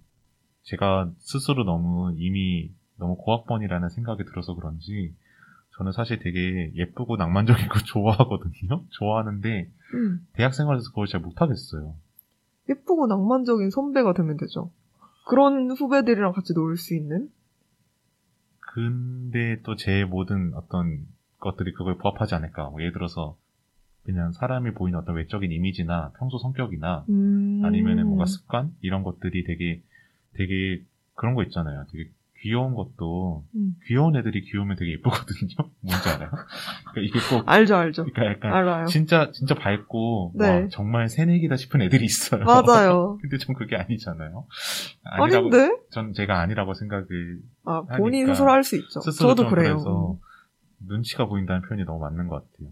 제가 스스로 너무 이미 너무 고학번이라는 생각이 들어서 그런지, 저는 사실 되게 예쁘고 낭만적인 거 좋아하거든요? 좋아하는데, 음. 대학 생활에서 그걸 잘 못하겠어요. 예쁘고 낭만적인 선배가 되면 되죠. 그런 후배들이랑 같이 놀 수 있는? 근데 또 제 모든 어떤 것들이 그걸 부합하지 않을까. 뭐 예를 들어서 그냥 사람이 보이는 어떤 외적인 이미지나 평소 성격이나 음. 아니면은 뭔가 습관 이런 것들이 되게 되게 그런 거 있잖아요. 되게 귀여운 것도 음. 귀여운 애들이 귀여우면 되게 예쁘거든요. 뭔지 알아요? 그러니까 이게 꼭 알죠, 알죠. 그러니까 약간 알아요. 진짜 진짜 밝고 네. 와, 정말 새내기다 싶은 애들이 있어요. 맞아요. 근데 전 그게 아니잖아요. 아니라고 아닌데? 전 제가 아니라고 생각을 아, 본인 스스로 할 수 있죠. 스스로 저도 좀 그래요. 그래서 눈치가 보인다는 표현이 너무 맞는 것 같아요.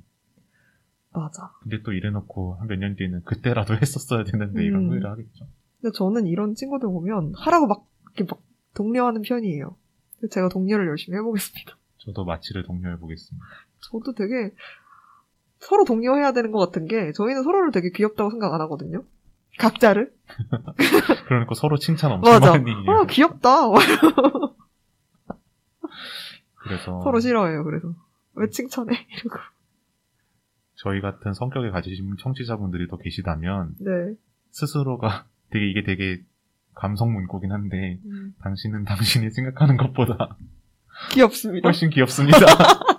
맞아. 근데 또 이래놓고 한 몇 년 뒤에는 그때라도 했었어야 되는데 이런 음. 후회를 하겠죠. 근데 저는 이런 친구들 보면 하라고 막 이렇게 막 독려하는 편이에요. 제가 독려를 열심히 해보겠습니다. 저도 마취를 독려해 보겠습니다. 저도 되게 서로 독려해야 되는 것 같은 게 저희는 서로를 되게 귀엽다고 생각 안 하거든요. 각자를. 그러니까 서로 칭찬 엄청 맞아. 많이. 아 귀엽다. 그래서 서로 싫어해요. 그래서 왜 칭찬해? 이러고. 저희 같은 성격을 가지신 청취자분들이 더 계시다면 네. 스스로가 되게 이게 되게 감성 문구긴 한데 음, 당신은 당신이 생각하는 것보다 귀엽습니다. 훨씬 귀엽습니다.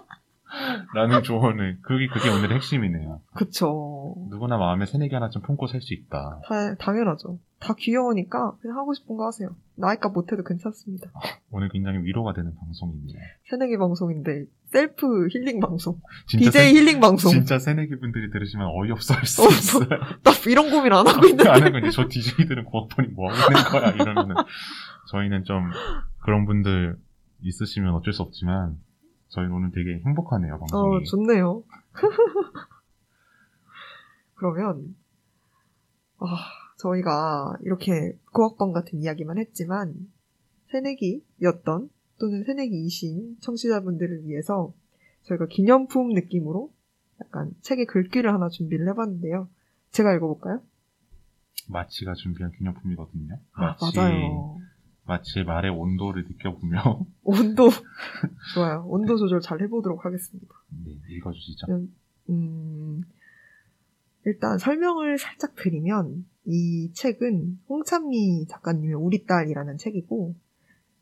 라는 조언을 그게 그게 오늘의 핵심이네요. 그쵸. 누구나 마음에 새내기 하나 좀 품고 살 수 있다. 다, 당연하죠. 다 귀여우니까 그냥 하고 싶은 거 하세요. 나이값 못해도 괜찮습니다. 오늘 굉장히 위로가 되는 방송이네요. 새내기 방송인데 셀프 힐링 방송. 진짜 BJ 힐링 방송. 진짜 새내기 분들이 들으시면 어이없어 할수 어, 있어요. 나 이런 고민 안 하고 있는데. 안 하고 이제 저 DJ들은 고학번이 뭐 하고 있는 거야 이러면은 저희는 좀 그런 분들 있으시면 어쩔 수 없지만 저희는 오늘 되게 행복하네요 방송이. 어, 좋네요. 그러면, 아, 저희가 이렇게 고학번 같은 이야기만 했지만, 새내기였던 또는 새내기이신 청취자분들을 위해서 저희가 기념품 느낌으로 약간 책의 글귀를 하나 준비를 해봤는데요. 제가 읽어볼까요? 마치가 준비한 기념품이거든요. 아, 마치, 맞아요. 마치 말의 온도를 느껴보며 온도. 좋아요. 온도 조절 잘 해보도록 하겠습니다. 네, 읽어주시죠. 음, 일단 설명을 살짝 드리면 이 책은 홍찬미 작가님의 우리 딸이라는 책이고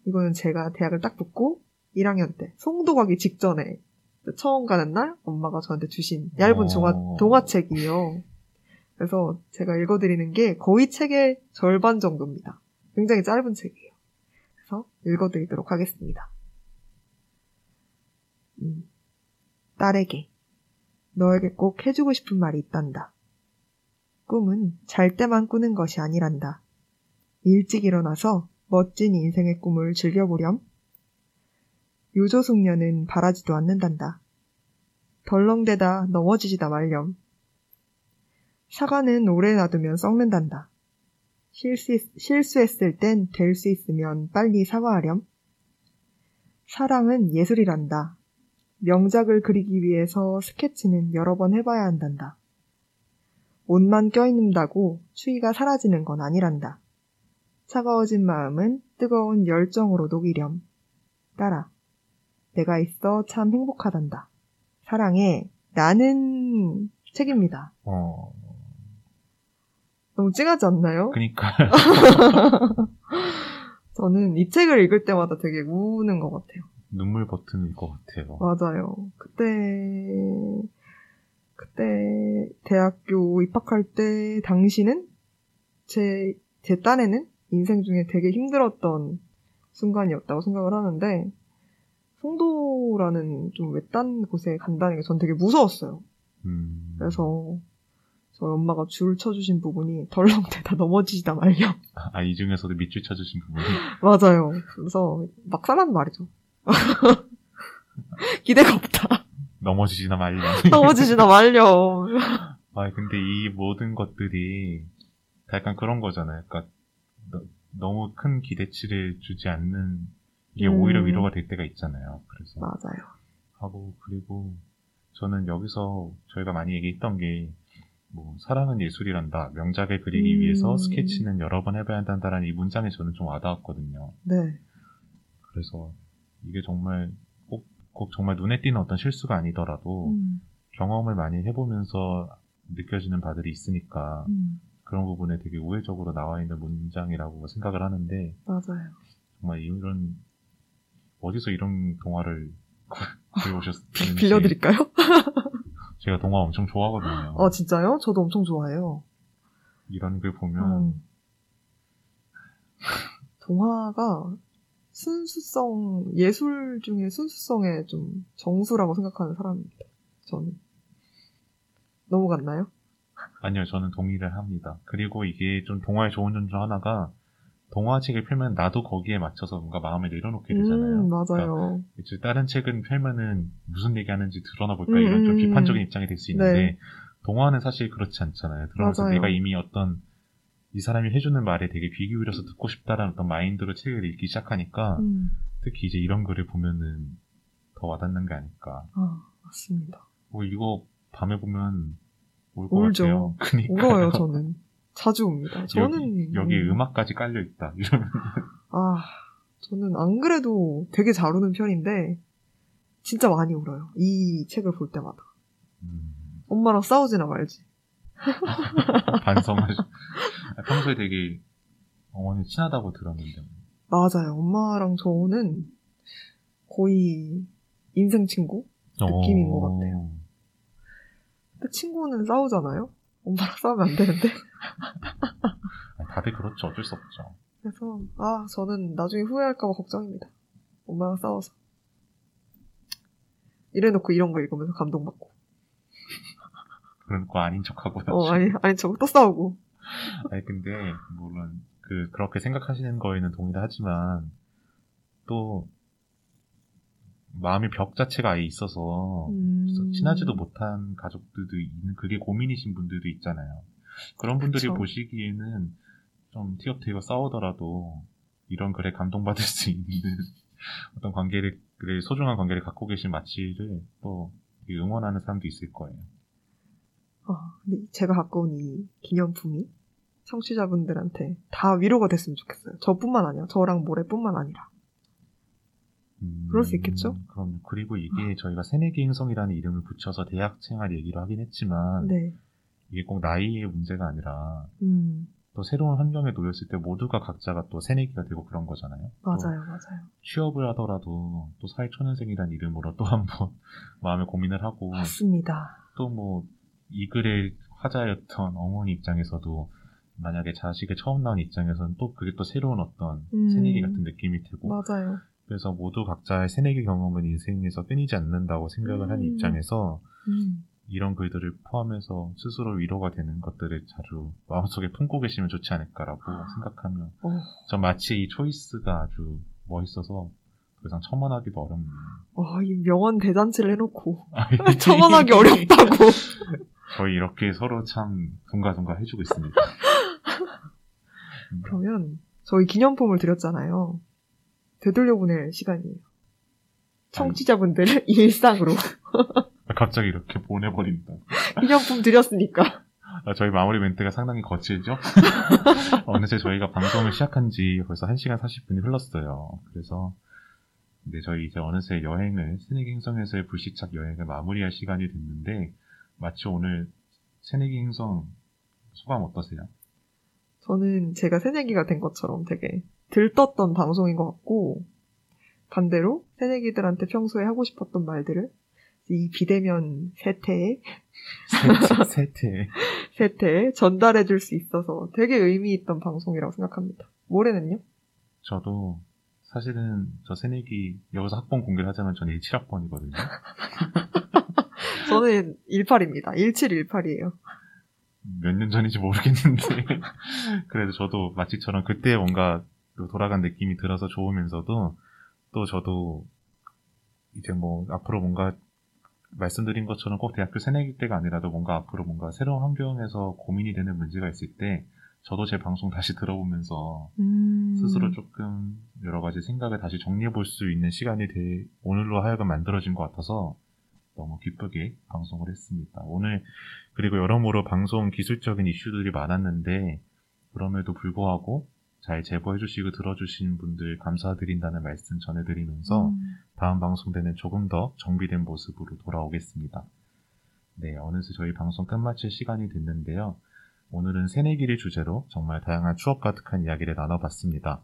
이거는 제가 대학을 딱 붙고 1학년 때 송도 가기 직전에 처음 가는 날 엄마가 저한테 주신 얇은 어. 동화, 동화책이에요. 그래서 제가 읽어드리는 게 거의 책의 절반 정도입니다. 굉장히 짧은 책이에요. 읽어드리도록 하겠습니다. 음, 딸에게 너에게 꼭 해주고 싶은 말이 있단다. 꿈은 잘 때만 꾸는 것이 아니란다. 일찍 일어나서 멋진 인생의 꿈을 즐겨보렴. 요조숙녀는 바라지도 않는단다. 덜렁대다 넘어지지다 말렴. 사과는 오래 놔두면 썩는단다. 실수, 실수 했을 땐 될 수 있으면 빨리 사과하렴. 사랑은 예술이란다. 명작을 그리기 위해서 스케치는 여러 번 해봐야 한단다. 옷만 껴있는다고 추위가 사라지는 건 아니란다. 차가워진 마음은 뜨거운 열정으로 녹이렴. 따라. 내가 있어 참 행복하단다. 사랑해. 나는 책입니다. 어, 너무 찡하지 않나요? 그니까. 저는 이 책을 읽을 때마다 되게 우는 것 같아요. 눈물 버튼일 것 같아요. 맞아요. 그때, 그때 대학교 입학할 때 당시는 제, 제 딴에는 인생 중에 되게 힘들었던 순간이었다고 생각을 하는데, 송도라는 좀 외딴 곳에 간다는 게 전 되게 무서웠어요. 음, 그래서 저희 엄마가 줄 쳐주신 부분이 덜렁대다 넘어지지다 말렴. 아, 이 중에서도 밑줄 쳐주신 부분이. 맞아요. 그래서 막사라는 말이죠. 기대가 없다. 넘어지지나 말려. 넘어지지다 말렴. 아, 근데 이 모든 것들이 다 약간 그런 거잖아요. 그러니까 너, 너무 큰 기대치를 주지 않는 이게 음. 오히려 위로가 될 때가 있잖아요. 그래서 맞아요. 하고 그리고 저는 여기서 저희가 많이 얘기했던 게 뭐 사랑은 예술이란다. 명작을 그리기 음. 위해서 스케치는 여러 번 해봐야 한다는 이 문장이 저는 좀 와닿았거든요. 네. 그래서 이게 정말 꼭, 꼭 정말 눈에 띄는 어떤 실수가 아니더라도 음, 경험을 많이 해보면서 느껴지는 바들이 있으니까 음, 그런 부분에 되게 우회적으로 나와 있는 문장이라고 생각을 하는데 맞아요. 정말 이런 어디서 이런 동화를 구해오셨는지 빌려드릴까요? 제가 동화 엄청 좋아하거든요. 어, 진짜요? 저도 엄청 좋아해요. 이런 글 보면 음. 동화가 순수성, 예술 중에 순수성의 좀 정수라고 생각하는 사람입니다. 저는. 넘어갔나요? 아니요 저는 동의를 합니다. 그리고 이게 좀 동화의 좋은 점 중 하나가 동화책을 펴면 나도 거기에 맞춰서 뭔가 마음을 내려놓게 되잖아요. 음, 그러니까 맞아요. 이제 다른 책은 펼면은 무슨 얘기하는지 드러나 볼까 음, 이런 좀 음, 비판적인 입장이 될 수 있는데 네. 동화는 사실 그렇지 않잖아요. 들어면서 맞아요. 내가 이미 어떤 이 사람이 해주는 말에 되게 귀 기울여서 듣고 싶다라는 어떤 마인드로 책을 읽기 시작하니까 음, 특히 이제 이런 글을 보면은 더 와닿는 게 아닐까. 아, 맞습니다. 뭐 이거 밤에 보면 올것 울죠. 같아요. 그니까 울어요, 저는. 자주 웁니다. 저는. 여기, 음, 음악까지 깔려 있다. 이러면 아, 저는 안 그래도 되게 잘 우는 편인데, 진짜 많이 울어요. 이 책을 볼 때마다. 음, 엄마랑 싸우지나 말지. 반성을 평소에 되게 어머니 친하다고 들었는데 맞아요. 엄마랑 저는 거의 인생 친구? 느낌인 것 같아요. 근데 친구는 싸우잖아요? 엄마랑 싸우면 안 되는데. 아, 다들 그렇죠. 어쩔 수 없죠. 그래서, 아, 저는 나중에 후회할까봐 걱정입니다. 엄마랑 싸워서. 이래놓고 이런 거 읽으면서 감동받고. 그런 거 아닌 척하고 어, 아니, 아니, 저거 또 싸우고. 아니 근데 물론 그 그렇게 생각하시는 거에는 동의를 하지만 또 마음의 벽 자체가 아예 있어서 음, 친하지도 못한 가족들도 있는 그게 고민이신 분들도 있잖아요. 그런 분들이 그쵸. 보시기에는 좀 티격태격 싸우더라도 이런 글에 감동받을 수 있는 어떤 관계를 소중한 관계를 갖고 계신 마치를 또 응원하는 사람도 있을 거예요. 아, 근데 제가 갖고 온 이 기념품이 청취자분들한테 다 위로가 됐으면 좋겠어요. 저뿐만 아니라, 저랑 모래뿐만 아니라. 음, 그럴 수 있겠죠? 그럼 그리고 이게 저희가 새내기 행성이라는 이름을 붙여서 대학 생활 얘기를 하긴 했지만 네. 이게 꼭 나이의 문제가 아니라 음, 또 새로운 환경에 놓였을 때 모두가 각자가 또 새내기가 되고 그런 거잖아요. 또 맞아요, 맞아요. 취업을 하더라도 또 사회초년생이라는 이름으로 또 한번 마음의 고민을 하고 맞습니다. 또 뭐 이 글의 화자였던 어머니 입장에서도 만약에 자식이 처음 낳은 입장에서는 또 그게 또 새로운 어떤 음. 새내기 같은 느낌이 들고 맞아요. 그래서 모두 각자의 새내기 경험은 인생에서 끊이지 않는다고 생각을 하는 음. 입장에서 음. 이런 글들을 포함해서 스스로 위로가 되는 것들을 자주 마음속에 품고 계시면 좋지 않을까라고 생각하면 어. 전 마치 이 초이스가 아주 멋있어서 더 이상 첨언하기도 어렵네요. 와, 이 명언 대잔치를 해놓고 아, 첨언하기 어렵다고. 저희 이렇게 서로 참 동가동가 해주고 있습니다. 그러면 저희 기념품을 드렸잖아요. 되돌려보낼 시간이에요. 청취자분들 일상으로 갑자기 이렇게 보내버린다. 기념품 드렸으니까. 아, 저희 마무리 멘트가 상당히 거칠죠? 어느새 저희가 방송을 시작한 지 벌써 1시간 40분이 흘렀어요. 그래서 근데 저희 이제 어느새 여행을 새내기 행성에서의 불시착 여행을 마무리할 시간이 됐는데 마치 오늘 새내기 행성 소감 어떠세요? 저는 제가 새내기가 된 것처럼 되게 들떴던 방송인 것 같고 반대로 새내기들한테 평소에 하고 싶었던 말들을 이 비대면 세태에 세태, 세태. 세태에 전달해 줄 수 있어서 되게 의미 있던 방송이라고 생각합니다. 모레는요? 저도 사실은 저 새내기 여기서 학번 공개를 하자면 저는 17학번이거든요. 저는 18입니다. 1718이에요. 몇 년 전인지 모르겠는데 그래도 저도 마치처럼 그때 뭔가 또 돌아간 느낌이 들어서 좋으면서도 또 저도 이제 뭐 앞으로 뭔가 말씀드린 것처럼 꼭 대학교 새내기 때가 아니라도 뭔가 앞으로 뭔가 새로운 환경에서 고민이 되는 문제가 있을 때 저도 제 방송 다시 들어보면서 음... 스스로 조금 여러 가지 생각을 다시 정리해 볼 수 있는 시간이 돼 오늘로 하여금 만들어진 것 같아서 너무 기쁘게 방송을 했습니다. 오늘 그리고 여러모로 방송 기술적인 이슈들이 많았는데 그럼에도 불구하고 잘 제보해 주시고 들어주신 분들 감사드린다는 말씀 전해드리면서 음. 다음 방송 때는 조금 더 정비된 모습으로 돌아오겠습니다. 네, 어느새 저희 방송 끝마칠 시간이 됐는데요. 오늘은 새내기를 주제로 정말 다양한 추억 가득한 이야기를 나눠봤습니다.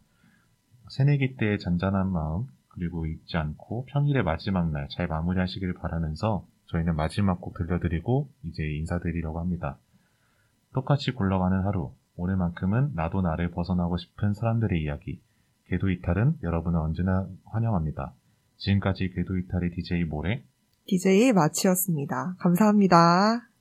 새내기 때의 잔잔한 마음, 그리고 잊지 않고 평일의 마지막 날 잘 마무리하시길 바라면서 저희는 마지막 곡 들려드리고 이제 인사드리려고 합니다. 똑같이 굴러가는 하루, 오늘만큼은 나도 나를 벗어나고 싶은 사람들의 이야기, 궤도 이탈은 여러분을 언제나 환영합니다. 지금까지 궤도 이탈의 DJ 모래, DJ 마치였습니다. 감사합니다.